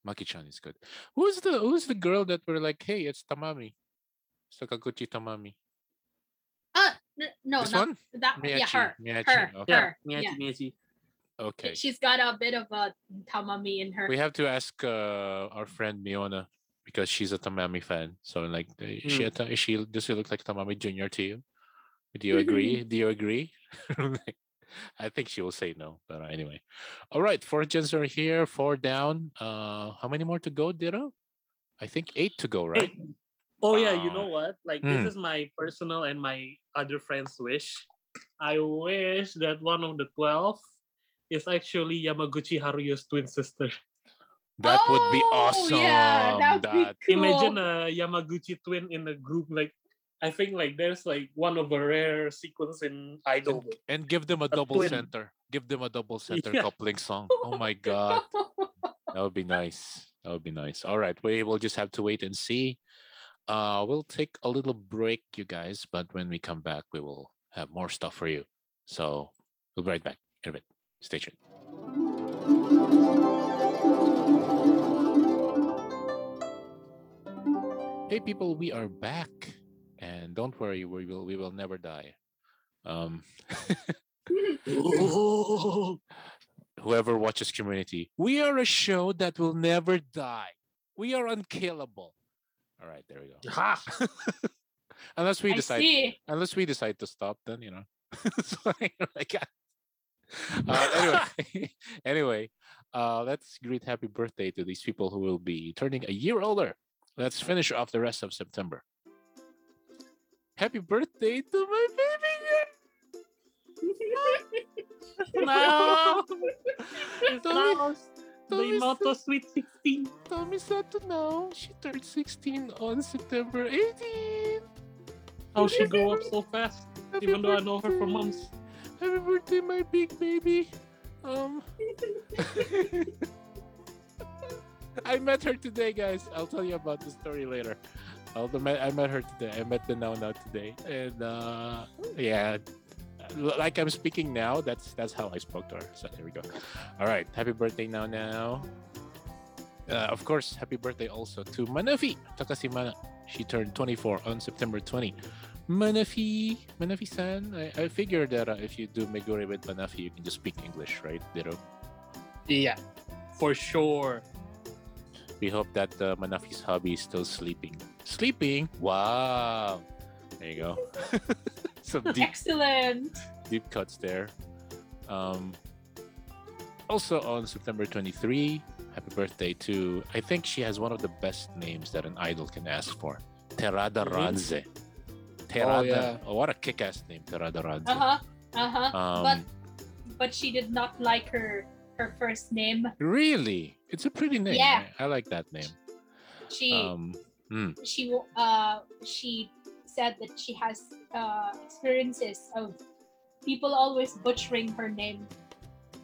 Maki-chan is good. Who's the who's the girl that were like, hey, it's Tamami? Sakaguchi Tamami. uh, no, this not one? that. Yeah, her, Miyachi. her, Okay. Yeah, her. Miyachi, Yeah, Miyachi. okay. she's got a bit of a tamami in her. We have to ask uh, our friend Miona because she's a Tamami fan. So like, uh, is she, a Ta- is she does she look like Tamami Junior to you? Do you agree? <laughs> Do you agree? <laughs> Like, I think she will say no. But uh, anyway, all right. Four gens are here. Four down. Uh, how many more to go, Diro? I think eight to go, right? Hey, Oh yeah, you Uh, know what? Like mm. this is my personal and my other friends' wish. I wish that one of the twelve is actually Yamaguchi Haruyo's twin sister. That would be Oh, awesome. Yeah, that would be That- cool. Imagine a Yamaguchi twin in a group like. I think like there's like one of a rare sequence in Idol. and give them a A double twin. center. Give them a double <laughs> center Yeah. coupling song. Oh my <laughs> god. That would be nice. That would be nice. All right, we will just have to wait and see. Uh, we'll take a little break, you guys, but when we come back, we will have more stuff for you. So we'll be right back in a bit. Stay tuned. Hey people, we are back, and don't worry, we will we will never die. Um, <laughs> <laughs> whoever watches Community, we are a show that will never die. We are unkillable. All right, there we go. Ha! <laughs> unless we I decide, see. unless we decide to stop, then you know. It's. Like, uh, anyway, anyway, uh, let's greet happy birthday to these people who will be turning a year older. Let's finish off the rest of September. Happy birthday to my baby girl! <laughs> no! It's Tommy- now Tommy the Moto Sweet 16. Tomisato Nao. She turned 16 on September 18. How she grow up so fast, Happy even though I know her for months. Happy birthday, my big baby. Um, <laughs> <laughs> I met her today, guys. I'll tell you about the story later. I'll, I met her today. I met the now now today, and uh, yeah, like I'm speaking now. That's that's how I spoke to her. So there we go. All right, happy birthday now now. Uh, of course, happy birthday also to Manafi Takase Mana. She turned 24 on September 20. Manafi, Manafi-san. I, I figured that uh, if you do Megure with Manafi, you can just speak English, right, Ditto? Yeah, for sure. We hope that uh, Manafi's hobby is still sleeping. Sleeping? Wow. There you go. <laughs> Some deep, Excellent. deep cuts there. Um, also on September 23, happy birthday to, I think she has one of the best names that an idol can ask for. Terada Mhm. Ranze. Terada. yeah. oh, what a kick ass name, Terada Ranze. Uh huh. Uh huh. Um, but but she did not like her her first name. really? It's a pretty name. Yeah. I, I like that name. She Um, mm, she uh she said that she has uh experiences of people always butchering her name.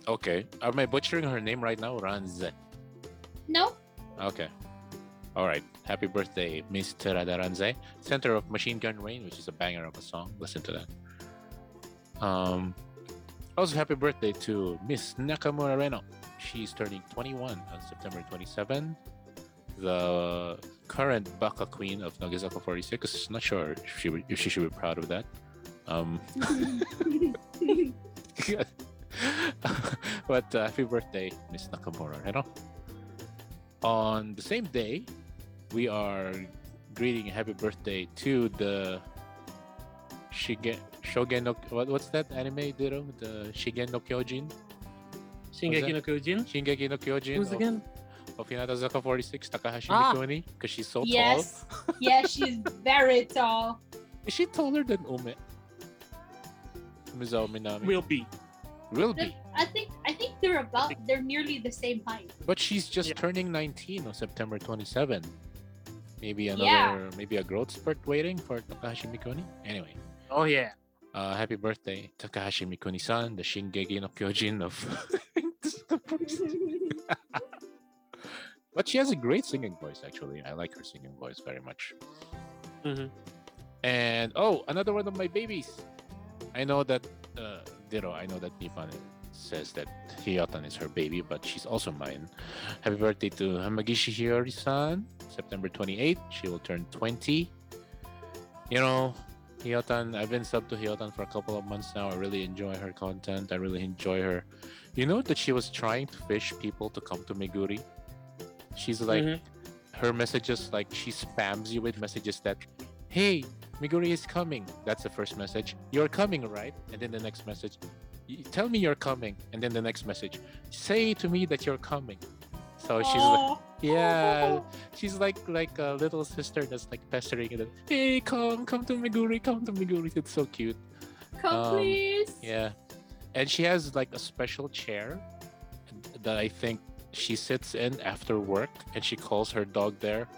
okay. Am I butchering her name right now? Ranze. No. Okay. All right. Happy birthday, Miss Terada Ranze, center of Machine Gun Rain, which is a banger of a song. Listen to that. Um, also, happy birthday to Miss Nakamura Reno. She's turning 21 on September 27. The current Baka Queen of Nogizaka 46. Not sure if she, if she should be proud of that. Um, <laughs> but uh, happy birthday, Miss Nakamura. You know, on the same day, we are greeting happy birthday to the Shige Shogen no what, what's that anime Diro? The Shigen no Kyojin? Shingeki no Kyojin. Shingeki no Kyojin Who's again? of Hinata Zaka 46, Takahashi Ah. Mikuni, because she's so yes. yes, she's very tall. tall. <laughs> Is she taller than Ume? Mizuo Minami. Will be. Will They're- be. I think I think they're about they're nearly the same height. But she's just Yeah. turning 19 on September 27. Maybe another, Yeah. maybe a growth spurt waiting for Takahashi Mikuni. Anyway, Oh yeah. uh, happy birthday, Takahashi Mikuni-san, the Shingeki no Kyojin of. <laughs> <laughs> but she has a great singing voice, actually. I like her singing voice very much. Mhm. And oh, another one of my babies. I know that uh, Diro, I know that Nippon says that Hiyotan is her baby, but she's also mine. Happy birthday to Hamagishi Hiyori-san, September 28th. She will turn 20. You know, Hiyotan, I've been sub to Hiyotan for a couple of months now. I really enjoy her content. I really enjoy her. You know that she was trying to fish people to come to Meguri? She's like, Mhm. her messages like she spams you with messages that hey Miguri is coming. That's the first message. You're coming right? And then the next message tell me you're coming. And then the next message say to me that you're coming. So she's like <laughs> yeah. She's like like a little sister that's like pestering and then, hey come come to Miguri come to Miguri. It's so cute. Come Um, please. yeah. And she has like a special chair that I think she sits in after work and she calls her dog there.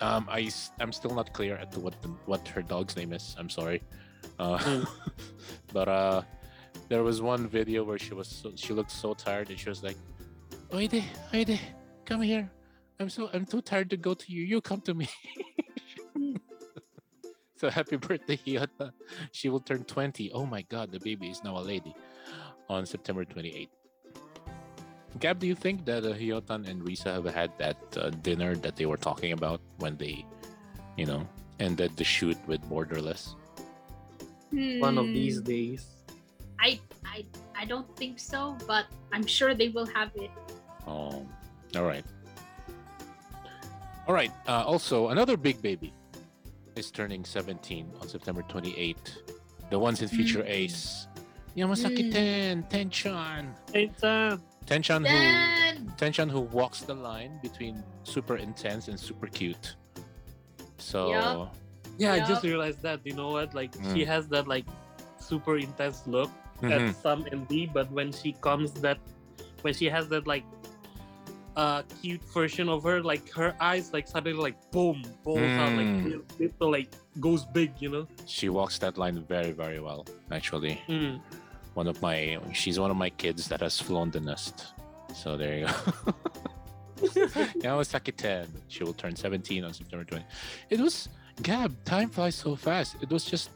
Um, I, I'm still not clear at what the, what her dog's name is. I'm sorry. Uh, Mm. <laughs> but uh, there was one video where she was so, she looked so tired and she was like, Oide, Oide, come here. I'm so I'm too tired to go to you. You come to me. <laughs> <laughs> so <laughs> happy birthday, Hiyata. She will turn 20. Oh my god, the baby is now a lady on September 28th. Gab, do you think that uh, Hiyotan and Risa have had that uh, dinner that they were talking about when they, you know, ended the shoot with Borderless? One of these Hmm, days. I I I don't think so, but I'm sure they will have it. Oh, all right. All right. Uh, also, another big baby is turning 17 on September 28th. The ones in Future Mm. Ace. Yamasaki Mm. Ten, Tenchan. Hey, Sam. Tenchan who Then Tenchan who walks the line between super intense and super cute. So Yup. Yeah, I just realized that. You know what? Like Mm. she has that like super intense look mhm. at some MD, but when she comes that when she has that like uh cute version of her, like her eyes like suddenly like boom, balls out like Mm. little, little, like goes big, you know? she walks that line very, very well, actually. Mm. one of my she's one of my kids that has flown the nest. So there you go. <laughs> Yamasaki Ten. She will turn 17 on September 20. It was Gab, time flies so fast. It was just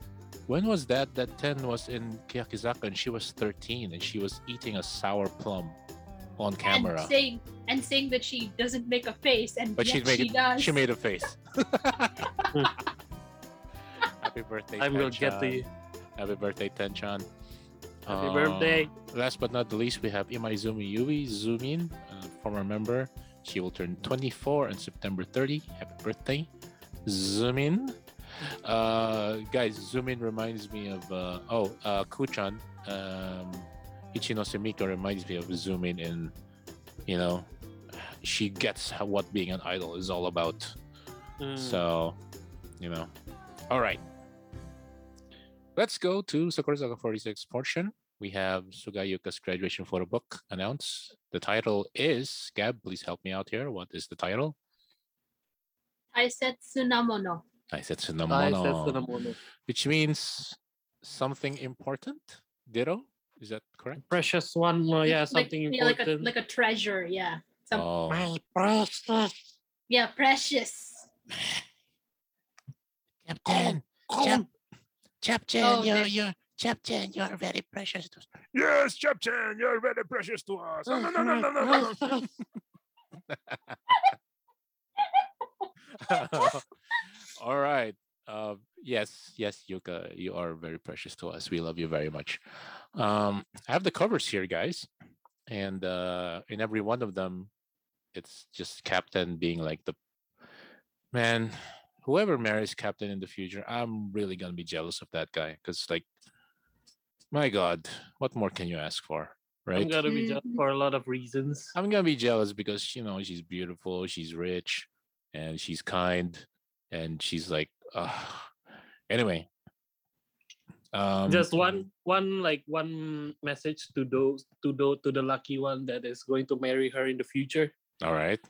when was that? That 10 was in Keyakizaka and she was 13 and she was eating a sour plum on camera. And saying and saying that she doesn't make a face, and But yet she'd she does. She made a face. <laughs> Happy birthday, I will get Tenchan. the Happy birthday, Tenchan. happy Uh, birthday. Last but not the least, we have Imaizumi Yui Zumin, uh, former member. She will turn 24 on September 30. Happy birthday, Zumin. Uh, guys, Zumin reminds me of uh, oh, uh, Kuchan. Um, Ichinose Miku reminds me of Zumin in, and you know, she gets how, what being an idol is all about. Mm. So, you know. All right. Let's go to Sakurazaka 46 portion. We have Sugayuka's graduation photo book announced. The title is Gab, please help me out here. What is the title? Taisetsu Namono. Taisetsu Nice, Namono, that's the number. which means something important. Ditto? Is that correct? Precious one. uh, yeah, Like- something yeah, like a important. like a treasure. Yeah. Some, Oh, My precious. Yeah, precious. Captain, Chap, Captain, Oh, you're, you're, Captain, you're very precious to us. Yes, Captain, you're very precious to us. No, no, no, no, no, no, no. <laughs> All right. Uh, yes, yes, Yuka, you are very precious to us. We love you very much. Um, I have the covers here, guys, and uh, in every one of them, it's just Captain being like the man. Whoever marries Captain in the future, I'm really gonna be jealous of that guy because, like, my God, what more can you ask for, right? I'm gonna be jealous Mhm. for a lot of reasons. I'm gonna be jealous because you know she's beautiful, she's rich, and she's kind, and she's like, uh, anyway. Um, Just one, one like one message to those to those to the lucky one that is going to marry her in the future. All right.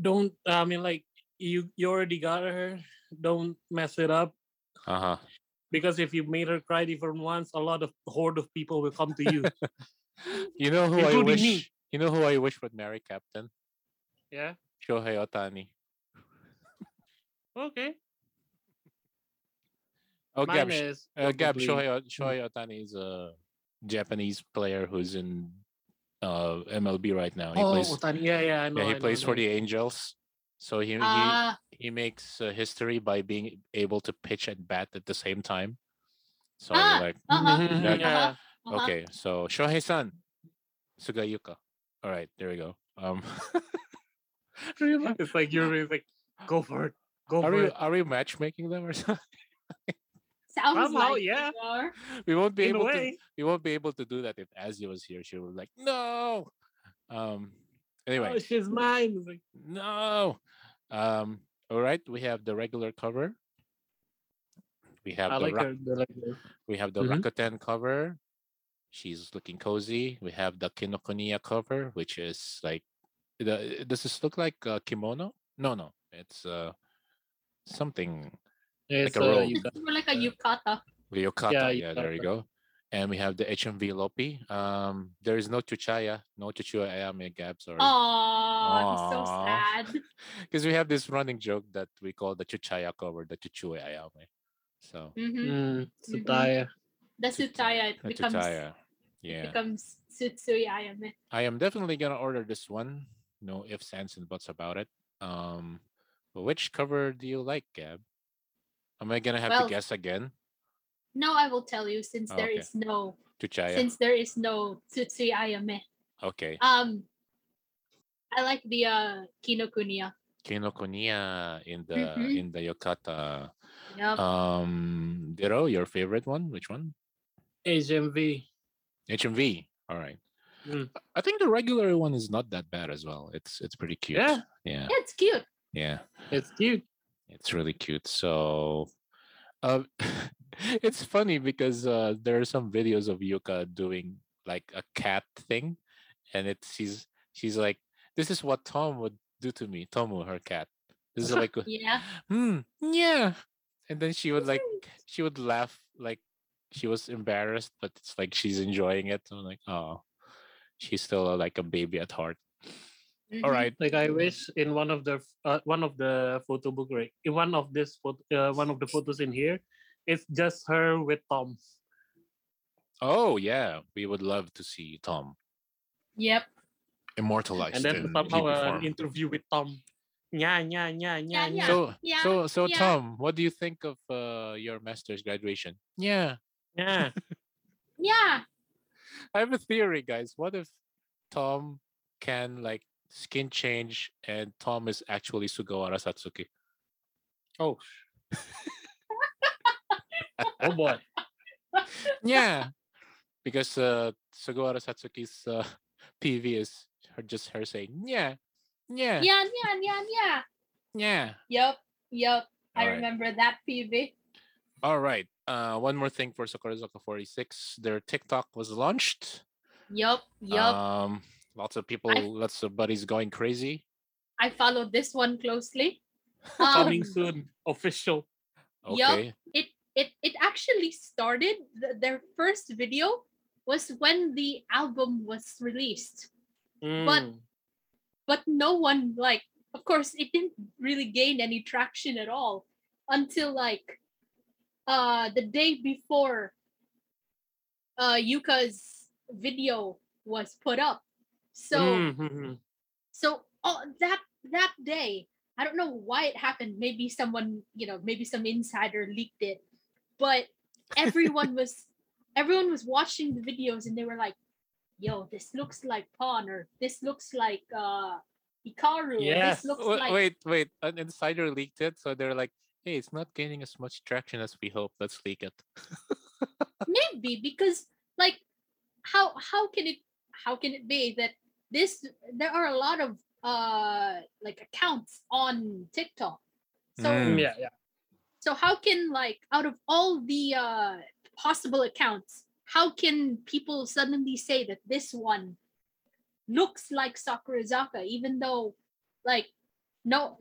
Don't I mean like you you already got her. Don't mess it up Uh huh. because if you made her cry even once, a lot of horde of people will come to you. <laughs> You know who I wish. me. You know who I wish would marry Captain yeah. Shohei Otani. Okay. Oh, Gab, Mine is uh, Gab Shohei, Shohei Otani is a Japanese player who's in uh, MLB right now. He Oh, plays. Otani. Yeah, yeah, I know. yeah, he I plays I for know. the Angels. So he he, Ah, he makes uh, history by being able to pitch and bat at the same time. So Ah, like, uh-huh. Mhm, Yeah. yeah. uh-huh. okay, so Shohei-san, Sugayuka. All right, there we go. Um, <laughs> are we, ma- It's like you're <laughs> it's like go for it. Go are for we it. are we matchmaking them or <laughs> something? Sounds Somehow, like yeah. We won't be In a able to. We won't be able to do that if Azia was here. She would be like, no. Um. Anyway, Oh, she's mine. Like, no. Um. All right, we have the regular cover. We have I the like Rak- her. I like. We have the Mhm. Rakuten cover. She's looking cozy. We have the Kinokuniya cover, which is like, the, does this look like a kimono? No, no, it's uh something It's, a uh, robe. More like a yukata. ryokata. Yeah, Yeah, there you go. And we have the HMV Lopi. Um, there is no Chuchaya, no Chuchua Ayame Gab, sorry. Oh, he's so sad. <laughs> Because we have this running joke that we call the Chuchaya cover, the Chuchua Ayame. So, mm-hmm. Mm, Tsutaya. The Tsutaya it the becomes Chuchaya. it Yeah. becomes Tsutsui Ayame. I am definitely gonna order this one. No ifs, ands, and buts about it. Um, but which cover do you like, Gab? Am I gonna have Well, to guess again? No, I will tell you since Oh, there okay. is no Chuchaya. since there is no Tsutsui Ayame. Okay. Um I like the uh Kinokuniya. Kinokuniya in the Mhm. in the Yokata. Yep. Um, Dero, your favorite one? Which one? HMV. HMV. All right. Mm. I think the regular one is not that bad as well. It's it's pretty cute. Yeah. Yeah. yeah, it's cute. Yeah. It's cute. It's really cute. So, uh, <laughs> it's funny because uh, there are some videos of Yuka doing like a cat thing, and it's she's she's like, "This is what Tom would do to me." Tomu, her cat. This is like, <laughs> Yeah. hmm, yeah, and then she would like she would laugh like she was embarrassed, but it's like she's enjoying it. I'm like, oh, she's still uh, like a baby at heart. Mhm. All right. Like I wish in one of the uh, one of the photo book, right? In one of this photo, uh, one of the photos in here, it's just her with Tom. Oh yeah, we would love to see Tom Yep. immortalized and then in somehow an form. interview with Tom. Yeah, yeah, yeah, yeah, yeah. So Yeah, so so yeah. Tom, what do you think of uh, your master's graduation? Yeah, yeah. Yeah. <laughs> I have a theory, guys. What if Tom can like skin change and Tom is actually Sugawara Satsuki? Oh. <laughs> oh boy. Yeah, because uh, Sugawara Satsuki's uh, <laughs> PV is her just her saying yeah, yeah, Yeah, yeah, yeah, yeah. yeah. Yep. Yep. I Alright. remember that PV. All right. Uh, one more thing for Sakurazaka 46. Their TikTok was launched. Yup. Yup. Um, lots of people, I- lots of buddies going crazy. I followed this one closely. <laughs> Coming Um, soon. Official. Okay. it it it actually started th- their first video was when the album was released But- Mm. but no one like of course it didn't really gain any traction at all until like uh the day before uh yuka's video was put up so Mm, mm, mm. so oh, that that day i don't know why it happened maybe someone you know maybe some insider leaked it but everyone was everyone was watching the videos and they were like yo this looks like pawn or this looks like uh Hikaru or Yes. this looks Wa- like Wait, wait. An insider leaked it, so they're like, "Hey, it's not gaining as much traction as we hope. Let's leak it." <laughs> maybe because like how how can it how can it be that this there are a lot of uh like accounts on tiktok so Mm. Yeah, yeah. so how can like out of all the uh possible accounts how can people suddenly say that this one looks like sakurazaka even though like no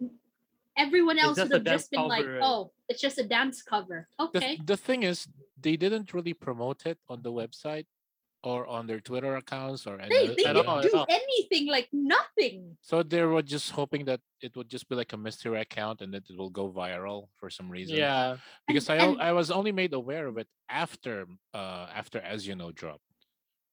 everyone else would have just dance been like cover, right? oh it's just a dance cover The, okay the thing is, they didn't really promote it on the website or on their Twitter accounts or they, they at didn't all, do anything like nothing So they were just hoping that it would just be like a mystery account and that it will go viral for some reason. Yeah. because And- I and- I was only made aware of it after uh after as you know dropped.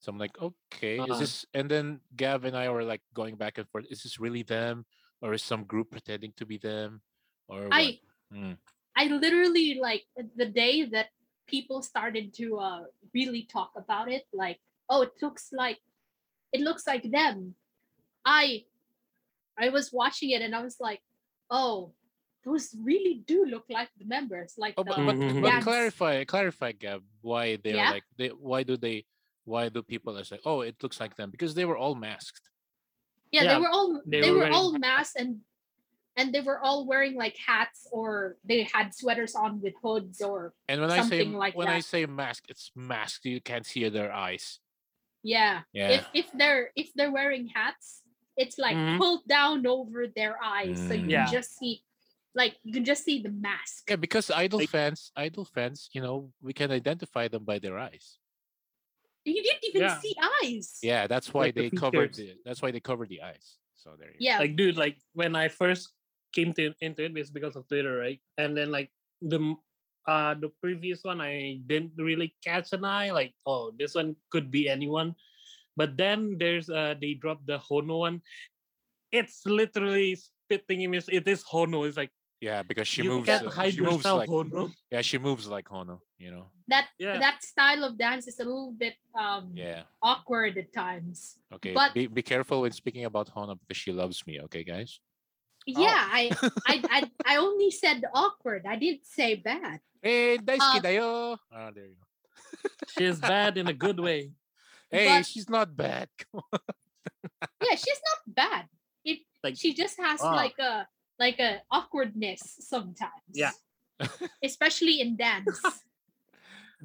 So I'm like, okay, is Uh-huh. this? And then Gab and I were like going back and forth. Is this really them, or is some group pretending to be them, or i Mm. i literally like the day that people started to uh really talk about it like oh it looks like it looks like them i i was watching it and i was like oh those really do look like the members like Oh, the, but, but, Mhm. but clarify, clarify, Gab. Why they Yeah? are like they? Why do they? Why do people are say, oh, it looks like them? Because they were all masked. yeah, they were all they they, were were, all masked and and they were all wearing like hats or they had sweaters on with hoods or And when I say like when I say mask, it's mask. You can't see their eyes. yeah Yeah. if if they're if they're wearing hats it's like Mhm. pulled down over their eyes so you Mm. Yeah. can just see like you can just see the mask Yeah, because idol Like- fans, idol fans, you know, we can identify them by their eyes. you didn't even Yeah. see eyes Yeah, that's why Like the they covered features. the. That's why they covered the eyes. So there you go. yeah Like, dude, like when I first came to into it, it's because of Twitter, right? And then like the m- uh the previous one, I didn't really catch an eye. Like, oh, this one could be anyone. But then there's uh they dropped the Hono one. It's literally spitting image. It is Hono. It's like Yeah, because she you moves. can't uh, hide she moves yourself, like Hono. yeah, she moves like Hono. You know. that Yeah. that style of dance is a little bit um Yeah. awkward at times Okay. But- be be careful when speaking about Hono because she loves me. Okay, guys. Yeah I, I i <laughs> i only said awkward i didn't say bad Hey, daisuki Uh, dayo. Ah, there you go. She's bad in a good way. <laughs> Hey, but- she's not bad. <laughs> Yeah she's not bad it Like she just has like a like a awkwardness sometimes Yeah. especially in dance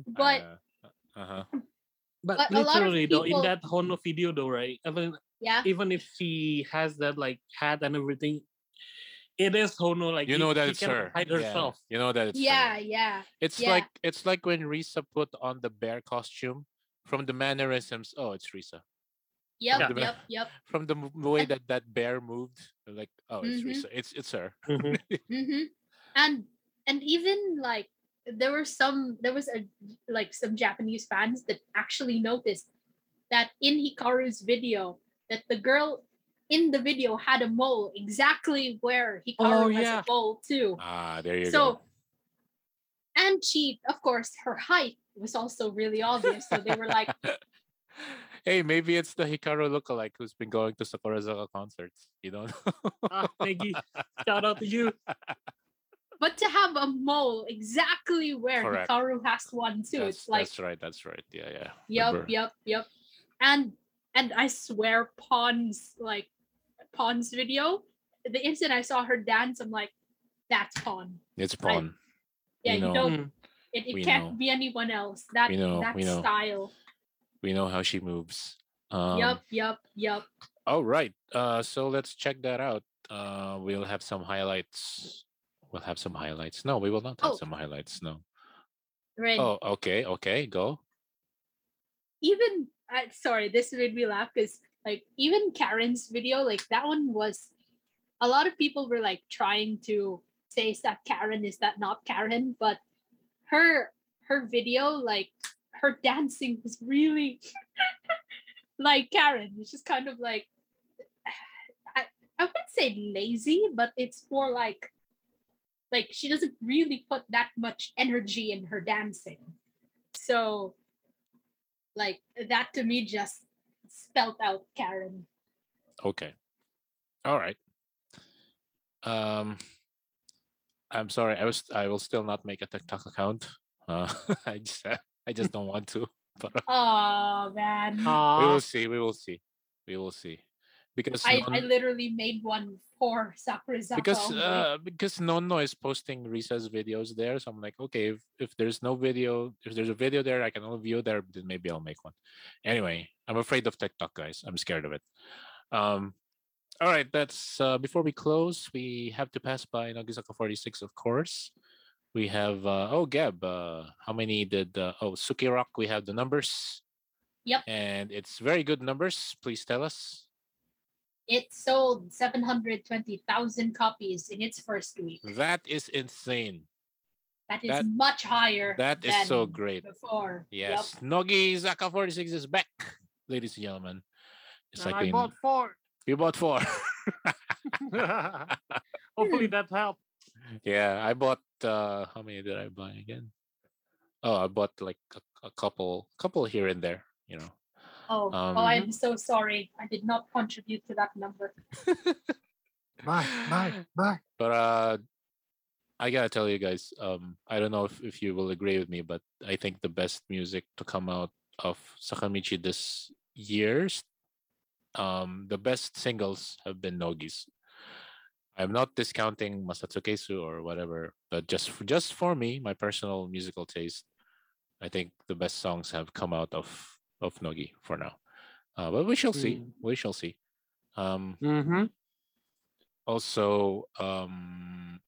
but Uh huh. But, But a lot of literally though, in that Hono video though, right? Even yeah even if she has that like hat and everything, it is Hono. Like You know that she it's her. Hide Yeah, herself. You know that it's her. yeah, yeah. It's yeah. like it's like when Risa put on the bear costume. From the mannerisms, oh, it's Risa. Yep, Yeah. yep, yep. <laughs> From the way that that bear moved, like, oh, it's Mhm. Risa. It's it's her. Mhm. hmm <laughs> And and even like there were some there was a like some Japanese fans that actually noticed that in Hikaru's video that the girl in the video had a mole exactly where Hikaru Oh, has yeah. a mole too. Ah, there you so go. So, and she of course her height was also really obvious. So they were like, <laughs> hey, maybe it's the Hikaru lookalike who's been going to Sakurazaka concerts. You don't know? ah, Maggie, <laughs> shout out to you. but to have a mole exactly where Correct. Hikaru has one too, that's, it's like that's right. That's right. Yeah, yeah. Yep, Remember. yep, yep. And and I swear Pawn's like Pawn's video, the instant I saw her dance, I'm like, that's Pawn. It's Pawn. Yeah, We you know. don't Mm. it, it can't know. be anyone else. That We know, that we know. style. We know how she moves. Um, yup, yup, yup. All right. Uh, so let's check that out. Uh, we'll have some highlights. We'll have some highlights. No, we will not have Oh. some highlights. No. Right. Oh, okay, okay, go. even uh, sorry, this made me laugh because like even Karen's video, like that one was a lot of people were like trying to say is that Karen, is that not Karen? But her her video, like her dancing was really <laughs> like Karen. It's just kind of like <sighs> I, I wouldn't say lazy, but it's more like like she doesn't really put that much energy in her dancing. So like that to me just spelt out Karen. Okay. All right. Um, I'm sorry. I was. I will still not make a TikTok account. Uh, <laughs> I just. I just don't want to. <laughs> But Oh man. We will see. We will see. We will see. Because I, I literally made one for Sakurazaka. because uh because Nono is posting Risa's videos there, so I'm like, okay, if, if there's no video, if there's a video there, I can only view there, then maybe I'll make one. Anyway, I'm afraid of TikTok, guys. I'm scared of it. Um, all right, that's uh, before we close, we have to pass by Nogizaka 46, of course. We have uh, oh Gab, uh, how many did uh, oh Suki Rock? We have the numbers. Yep. And it's very good numbers. Please tell us. It sold 720,000 copies in its first week. That is insane. That is That- much higher. That is so great. Before. Yep. Yes, Nogi Zaka 46 is back, ladies and gentlemen. It's And like I we, bought four. You bought four. <laughs> <laughs> Hopefully that helped. yeah, I bought. uh How many did I buy again? Oh, I bought like a, a couple, couple here and there. You know. Oh, Um, oh, I'm so sorry. I did not contribute to that number. <laughs> Bye, bye, bye. But uh I gotta tell you guys, um, I don't know if, if you will agree with me, but I think the best music to come out of Sakamichi this year's um the best singles have been Nogi's. I'm not discounting Masatsukesu or whatever, but just for, just for me, my personal musical taste, I think the best songs have come out of of Nogi for now. Uh, but we shall see. Mm. We shall see. Um, Mm-hmm. also um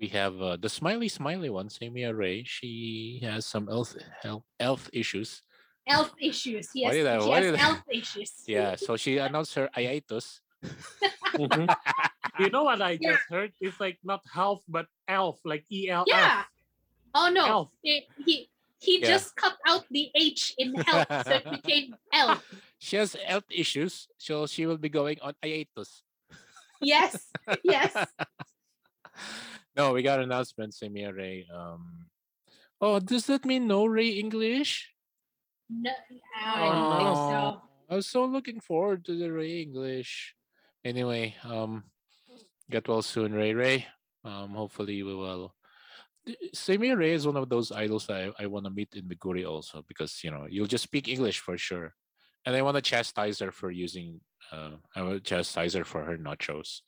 we have uh, the smiley smiley one Seimiya Rei she has some health health, health issues Health issues. Yes, Why did I- she why has did I- health issues. <laughs> yeah so she announced her hiatus Mm-hmm. <laughs> You know what I Yeah. just heard? It's like not health but elf, like E L F. Yeah. Oh no. Elf. It, he he Yeah. just cut out the H in health, so it <laughs> became L. she has health issues so she will be going on hiatus Yes. Yes. <laughs> no we got announcement Seimiya Rei um oh does that mean no ray english No, I don't think so. I was so looking forward to the Ray English. Anyway, um, get well soon, Ray Ray. Um, hopefully we will. Seimiya Rei is one of those idols that I, I want to meet in Miguri also because you know you'll just speak English for sure, and I want to chastise her for using. Uh, I want to chastise her for her nachos.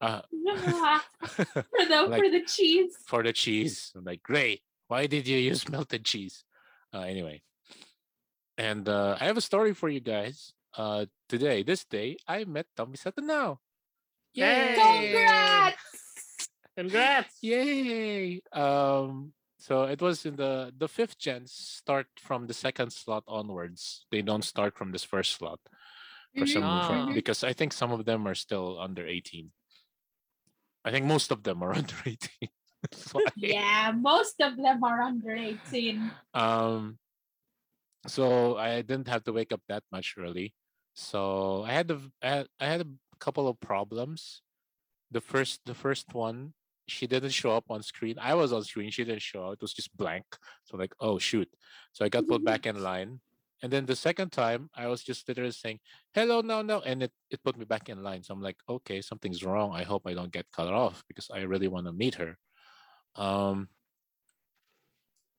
Uh, <laughs> for the <laughs> Like- for the cheese. for the cheese. I'm like, great. why did you use <laughs> melted cheese? Uh, anyway, and uh, I have a story for you guys. Uh, today, this day, I met Tomisato Nao. Yay! Congrats! Congrats! Yay! Um, so it was in the the fifth gens start from the second slot onwards. They don't start from this first slot for some Mhm. for- Ah. because I think some of them are still under 18. I think most of them are <laughs> under 18. Yeah, most of them are under 18. Um, so I didn't have to wake up that much early. So I had a, I I had a couple of problems. The first the first one, she didn't show up on screen. I was on screen. She didn't show up. It was just blank. So I'm like, oh shoot. So I got put back in line. And then the second time, I was just literally saying, hello, no, no. And it, it put me back in line. So I'm like, okay, something's wrong. I hope I don't get cut off because I really want to meet her. Um,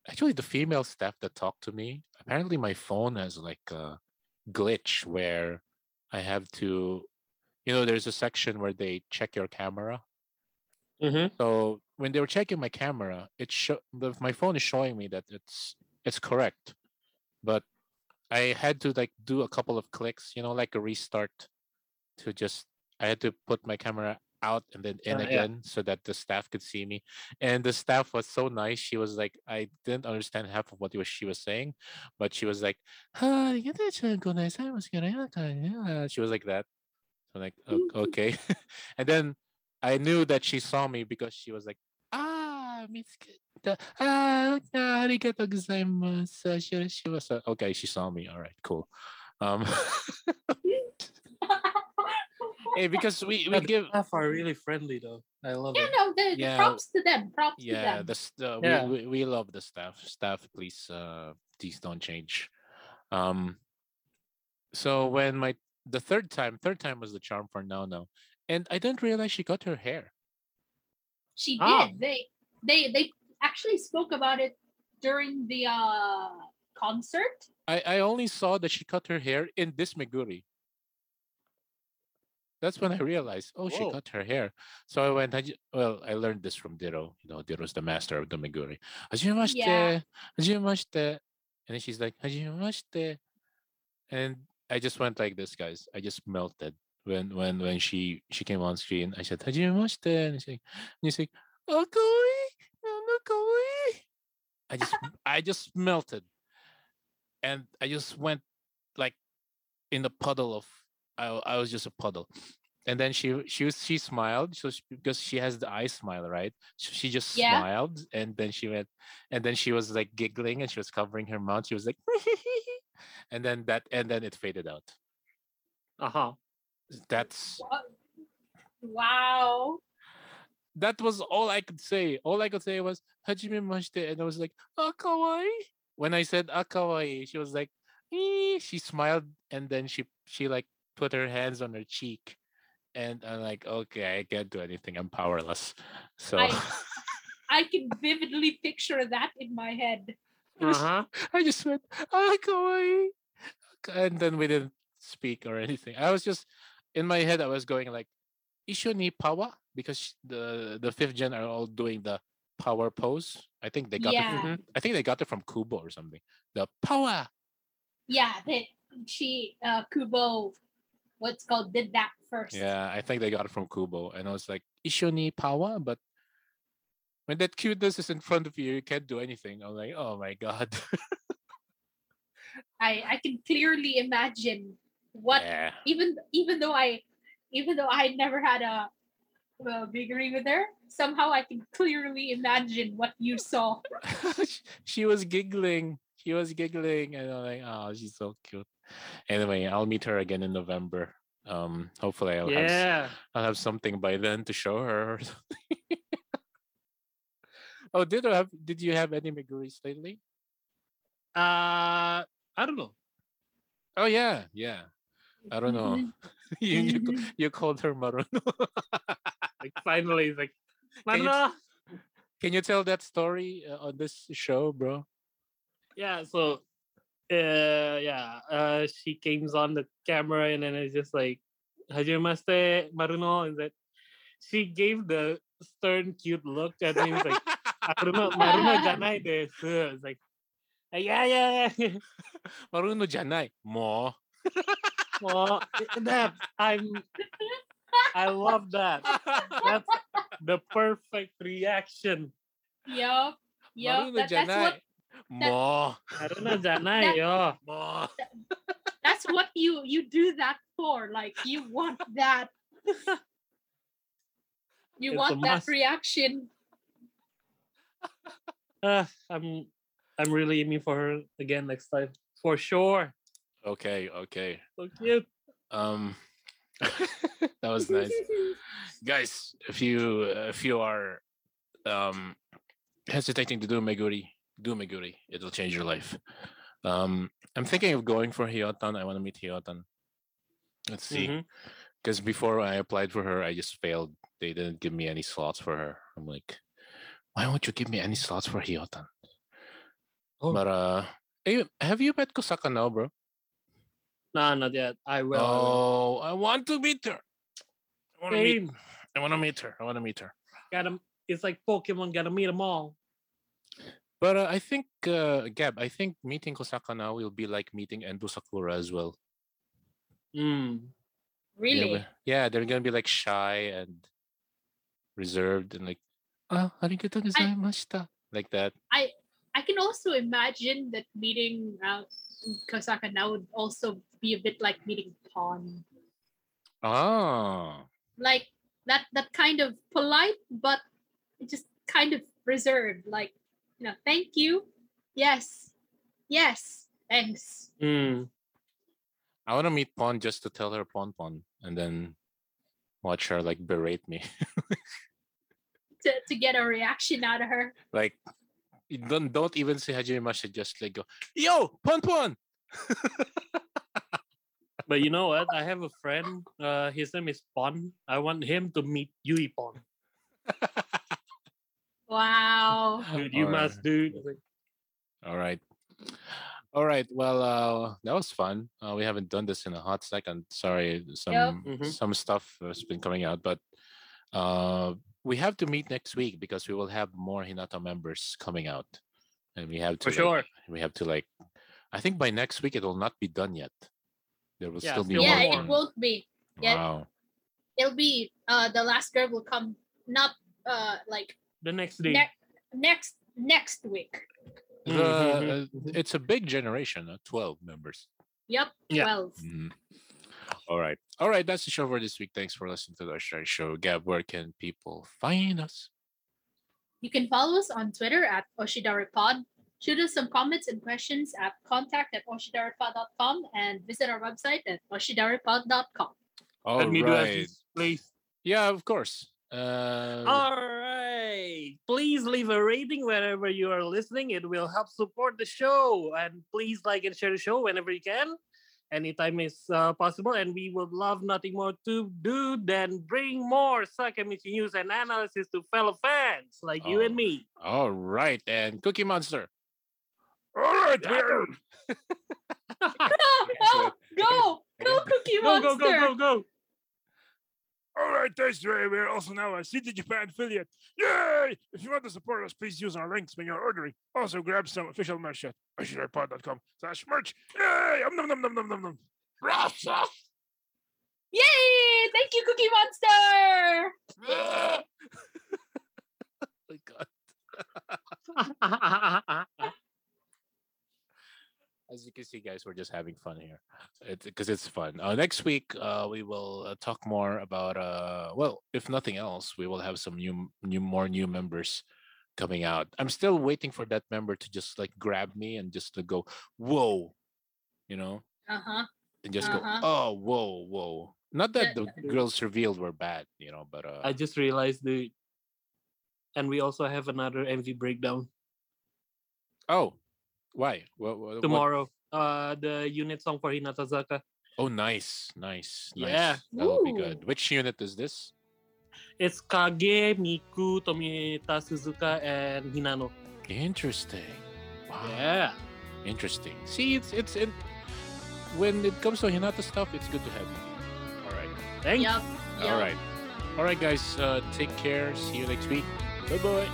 actually the female staff that talked to me apparently my phone has like a glitch where i have to you know there's a section where they check your camera Mm-hmm. so when they were checking my camera it show the, my phone is showing me that it's it's correct but i had to like do a couple of clicks you know like a restart to just i had to put my camera out and then in Uh, yeah. again so that the staff could see me and the staff was so nice she was like i didn't understand half of what was, she was saying but she was like "Ah, she was like that so like <laughs> okay <laughs> and then i knew that she saw me because she was like ah mitsuka ah arigatou gozaimasu she, she was uh, okay she saw me all right cool um <laughs> hey, because we we give staff are really friendly though. I love yeah, it. no, the, the Yeah. props to them. Props to yeah them. the, s- the Yeah. we, we we love the staff staff please uh please don't change um so when my the third time third time was the charm for now now and i didn't realize she got her hair. She Ah. did. They they they actually spoke about it during the uh concert. i i only saw that she cut her hair in this meguri that's when i realized oh she cut her hair. So i went "Haji-" well i learned this from diro you know diro's the master of the meguri hajimemashite Yeah. hajimemashite and then she's like hajimemashite and i just went like this guys. I just melted when when when she she came on screen i said hajimemashite and she's like and she's like oh kawaii i just i just melted. And i just went like in a puddle of I, I was just a puddle. And then she she was she smiled so she, because she has the eye smile right? So she just Yeah. smiled and then she went and then she was like giggling and she was covering her mouth. She was like <laughs> and then that and then it faded out. Uh huh. That's Wow. that was all i could say all i could say was hajime mashite and i was like ah kawaii when i said ah kawaii she was like "Eh," she smiled and then she she like put her hands on her cheek and i'm like okay i can't do anything i'm powerless so I- <laughs> I can vividly picture that in my head. Uh huh. I just went, ah, kawaii. And then we didn't speak or anything. I was just, in my head, I was going like, Isho ni power? Because the the fifth gen are all doing the power pose. I think they got it. Yeah. From, I think they got it from Kubo or something. The power. Yeah, that she uh Kubo what's called did that first. Yeah, I think they got it from Kubo. And I was like, Isho ni power? But when that cuteness is in front of you, you can't do anything. I'm like, oh my god. I I can clearly imagine what yeah. even even though I even though I never had a, a biggery with her, somehow I can clearly imagine what you saw. <laughs> She was giggling. She was giggling, and I'm like, oh, she's so cute. Anyway, I'll meet her again in November. Um, hopefully, I'll have. I'll have something by then to show her. or something. <laughs> oh, did you have did you have any Meguris lately? Uh, I don't know. Oh yeah, yeah. I don't know. Mhm. <laughs> you, you Mhm. you called her Maruno. <laughs> Like finally, it's like, Can you- Can you tell that story uh, on this show, bro? Yeah. So, uh, yeah. Uh, she came on the camera and then it's just like, Hajimemashite, Maruno, and that she gave the stern, cute look and then like, Maruno, Maruno janai desu. It's like, "Uh, yeah, yeah, yeah. <laughs> Maruno janai. Mo. Well, that I'm I love that. That's the perfect reaction. Yup. Yup. That, that's what Mo. Ano na. Mo. that's what you you do that for. Like you want that. You It's want that must. reaction. Uh, I'm I'm really aiming for her again next time. For sure. Okay, okay. So cute. Um <laughs> that was nice. Guys, if you uh, if you are um hesitating to do Meguri, do Meguri. It'll change your life. Um I'm thinking of going for Hiyotan. I want to meet Hiyotan. Let's see. Because before I applied for her, I just failed. They didn't give me any slots for her. I'm like, why won't you give me any slots for Hiyotan? Oh. But uh, have you met Kosaka Nao, bro? Nah, not yet. I will. I oh, I want to meet her. I want to meet. Same. I want to meet her. I want to meet her. Gotta. It's like Pokemon. Gotta meet them all. But uh, I think, uh, Gab, I think meeting Kosaka Nao will be like meeting Endo Sakura as well. Mm. Yeah, Really? but- Yeah, they're gonna be like shy and reserved and like, ah, arigato gozaimashita. Like that. I can also imagine that meeting uh, Kosaka Nao would also be a bit like meeting Pon. Ah. Like that that kind of polite but just kind of reserved. Like, you know, thank you. Yes. Yes. Thanks. Mm. I want to meet Pon just to tell her Pon Pon and then watch her like berate me. <laughs> To, to get a reaction out of her. like, you don't don't even say Hajime Masha, just like go, yo, Pon Pon. But you know what? I have a friend. Uh, his name is Pon. I want him to meet Yui Pon. Wow. <laughs> Dude, you Alright. must, do. All right. All right. Well, uh, that was fun. Uh, we haven't done this in a hot second. Sorry, some Mhm. some stuff has been coming out, but uh, we have to meet next week because we will have more Hinata members coming out, and we have to For like, sure. we have to like. I think by next week it will not be done yet. There will Yeah, still be yeah, more. it won't be. Yeah, Wow. it'll be uh the last girl will come not uh like The next day. ne- next next week. The, Mhm, uh, mhm. it's a big generation, uh, twelve members. Yep, Yeah. twelve. All right. All right. That's the show for this week. Thanks for listening to the Oshidari Show. Gab, where can people find us? You can follow us on Twitter at Oshidaripod. Shoot us some comments and questions at contact at oshidaripod.com and visit our website at oshidaripod.com. All Let me do as this, please. Yeah, of course. Uh, All right. Please leave a rating wherever you are listening. It will help support the show. And please like and share the show whenever you can. Anytime is uh, possible. And we would love nothing more to do than bring more Sakamichi news and analysis to fellow fans like you and Oh. me. all right. And Cookie Monster. All right. we're- Go, <laughs> <laughs> go, go, go, Cookie Go, Monster! go, go, go, go. All right, that's right. We're also now a CDJapan affiliate. Yay! If you want to support us, please use our links when you're ordering. Also, grab some official merch at oshidaripod.com slash merch. Yay! Um, nom, nom, nom, nom, nom, nom. Rasa! Yay! Thank you, Cookie Monster! <laughs> <laughs> oh my God. <laughs> As you can see, guys, we're just having fun here. Because it's fun. Uh, next week, uh, we will uh, talk more about. Uh, well, if nothing else, we will have some new, new, more new members coming out. I'm still waiting for that member to just like grab me and just to go, whoa, you know, Uh huh. and just Uh-huh. go, oh, whoa, whoa. Not that the girls revealed were bad, you know, but uh, I just realized, the, And we also have another MV breakdown oh, why? What, what, what- tomorrow. Uh, the unit song for Hinata Zaka. Oh, nice, nice, nice. Yeah. that will be good. Which unit is this? It's Kage, Miku, Tomita Suzuka, and Hinano. Interesting. Wow. Yeah. Interesting. See, it's it's it. When it comes to Hinata stuff, it's good to have you. All right. Thanks. Yup. All yup. right. All right, guys. Uh, take care. See you next week. Bye bye.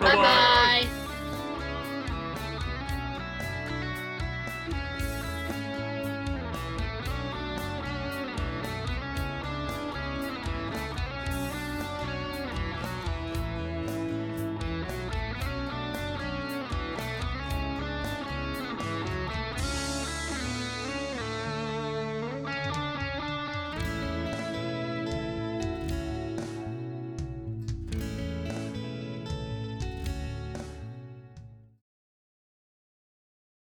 Bye bye.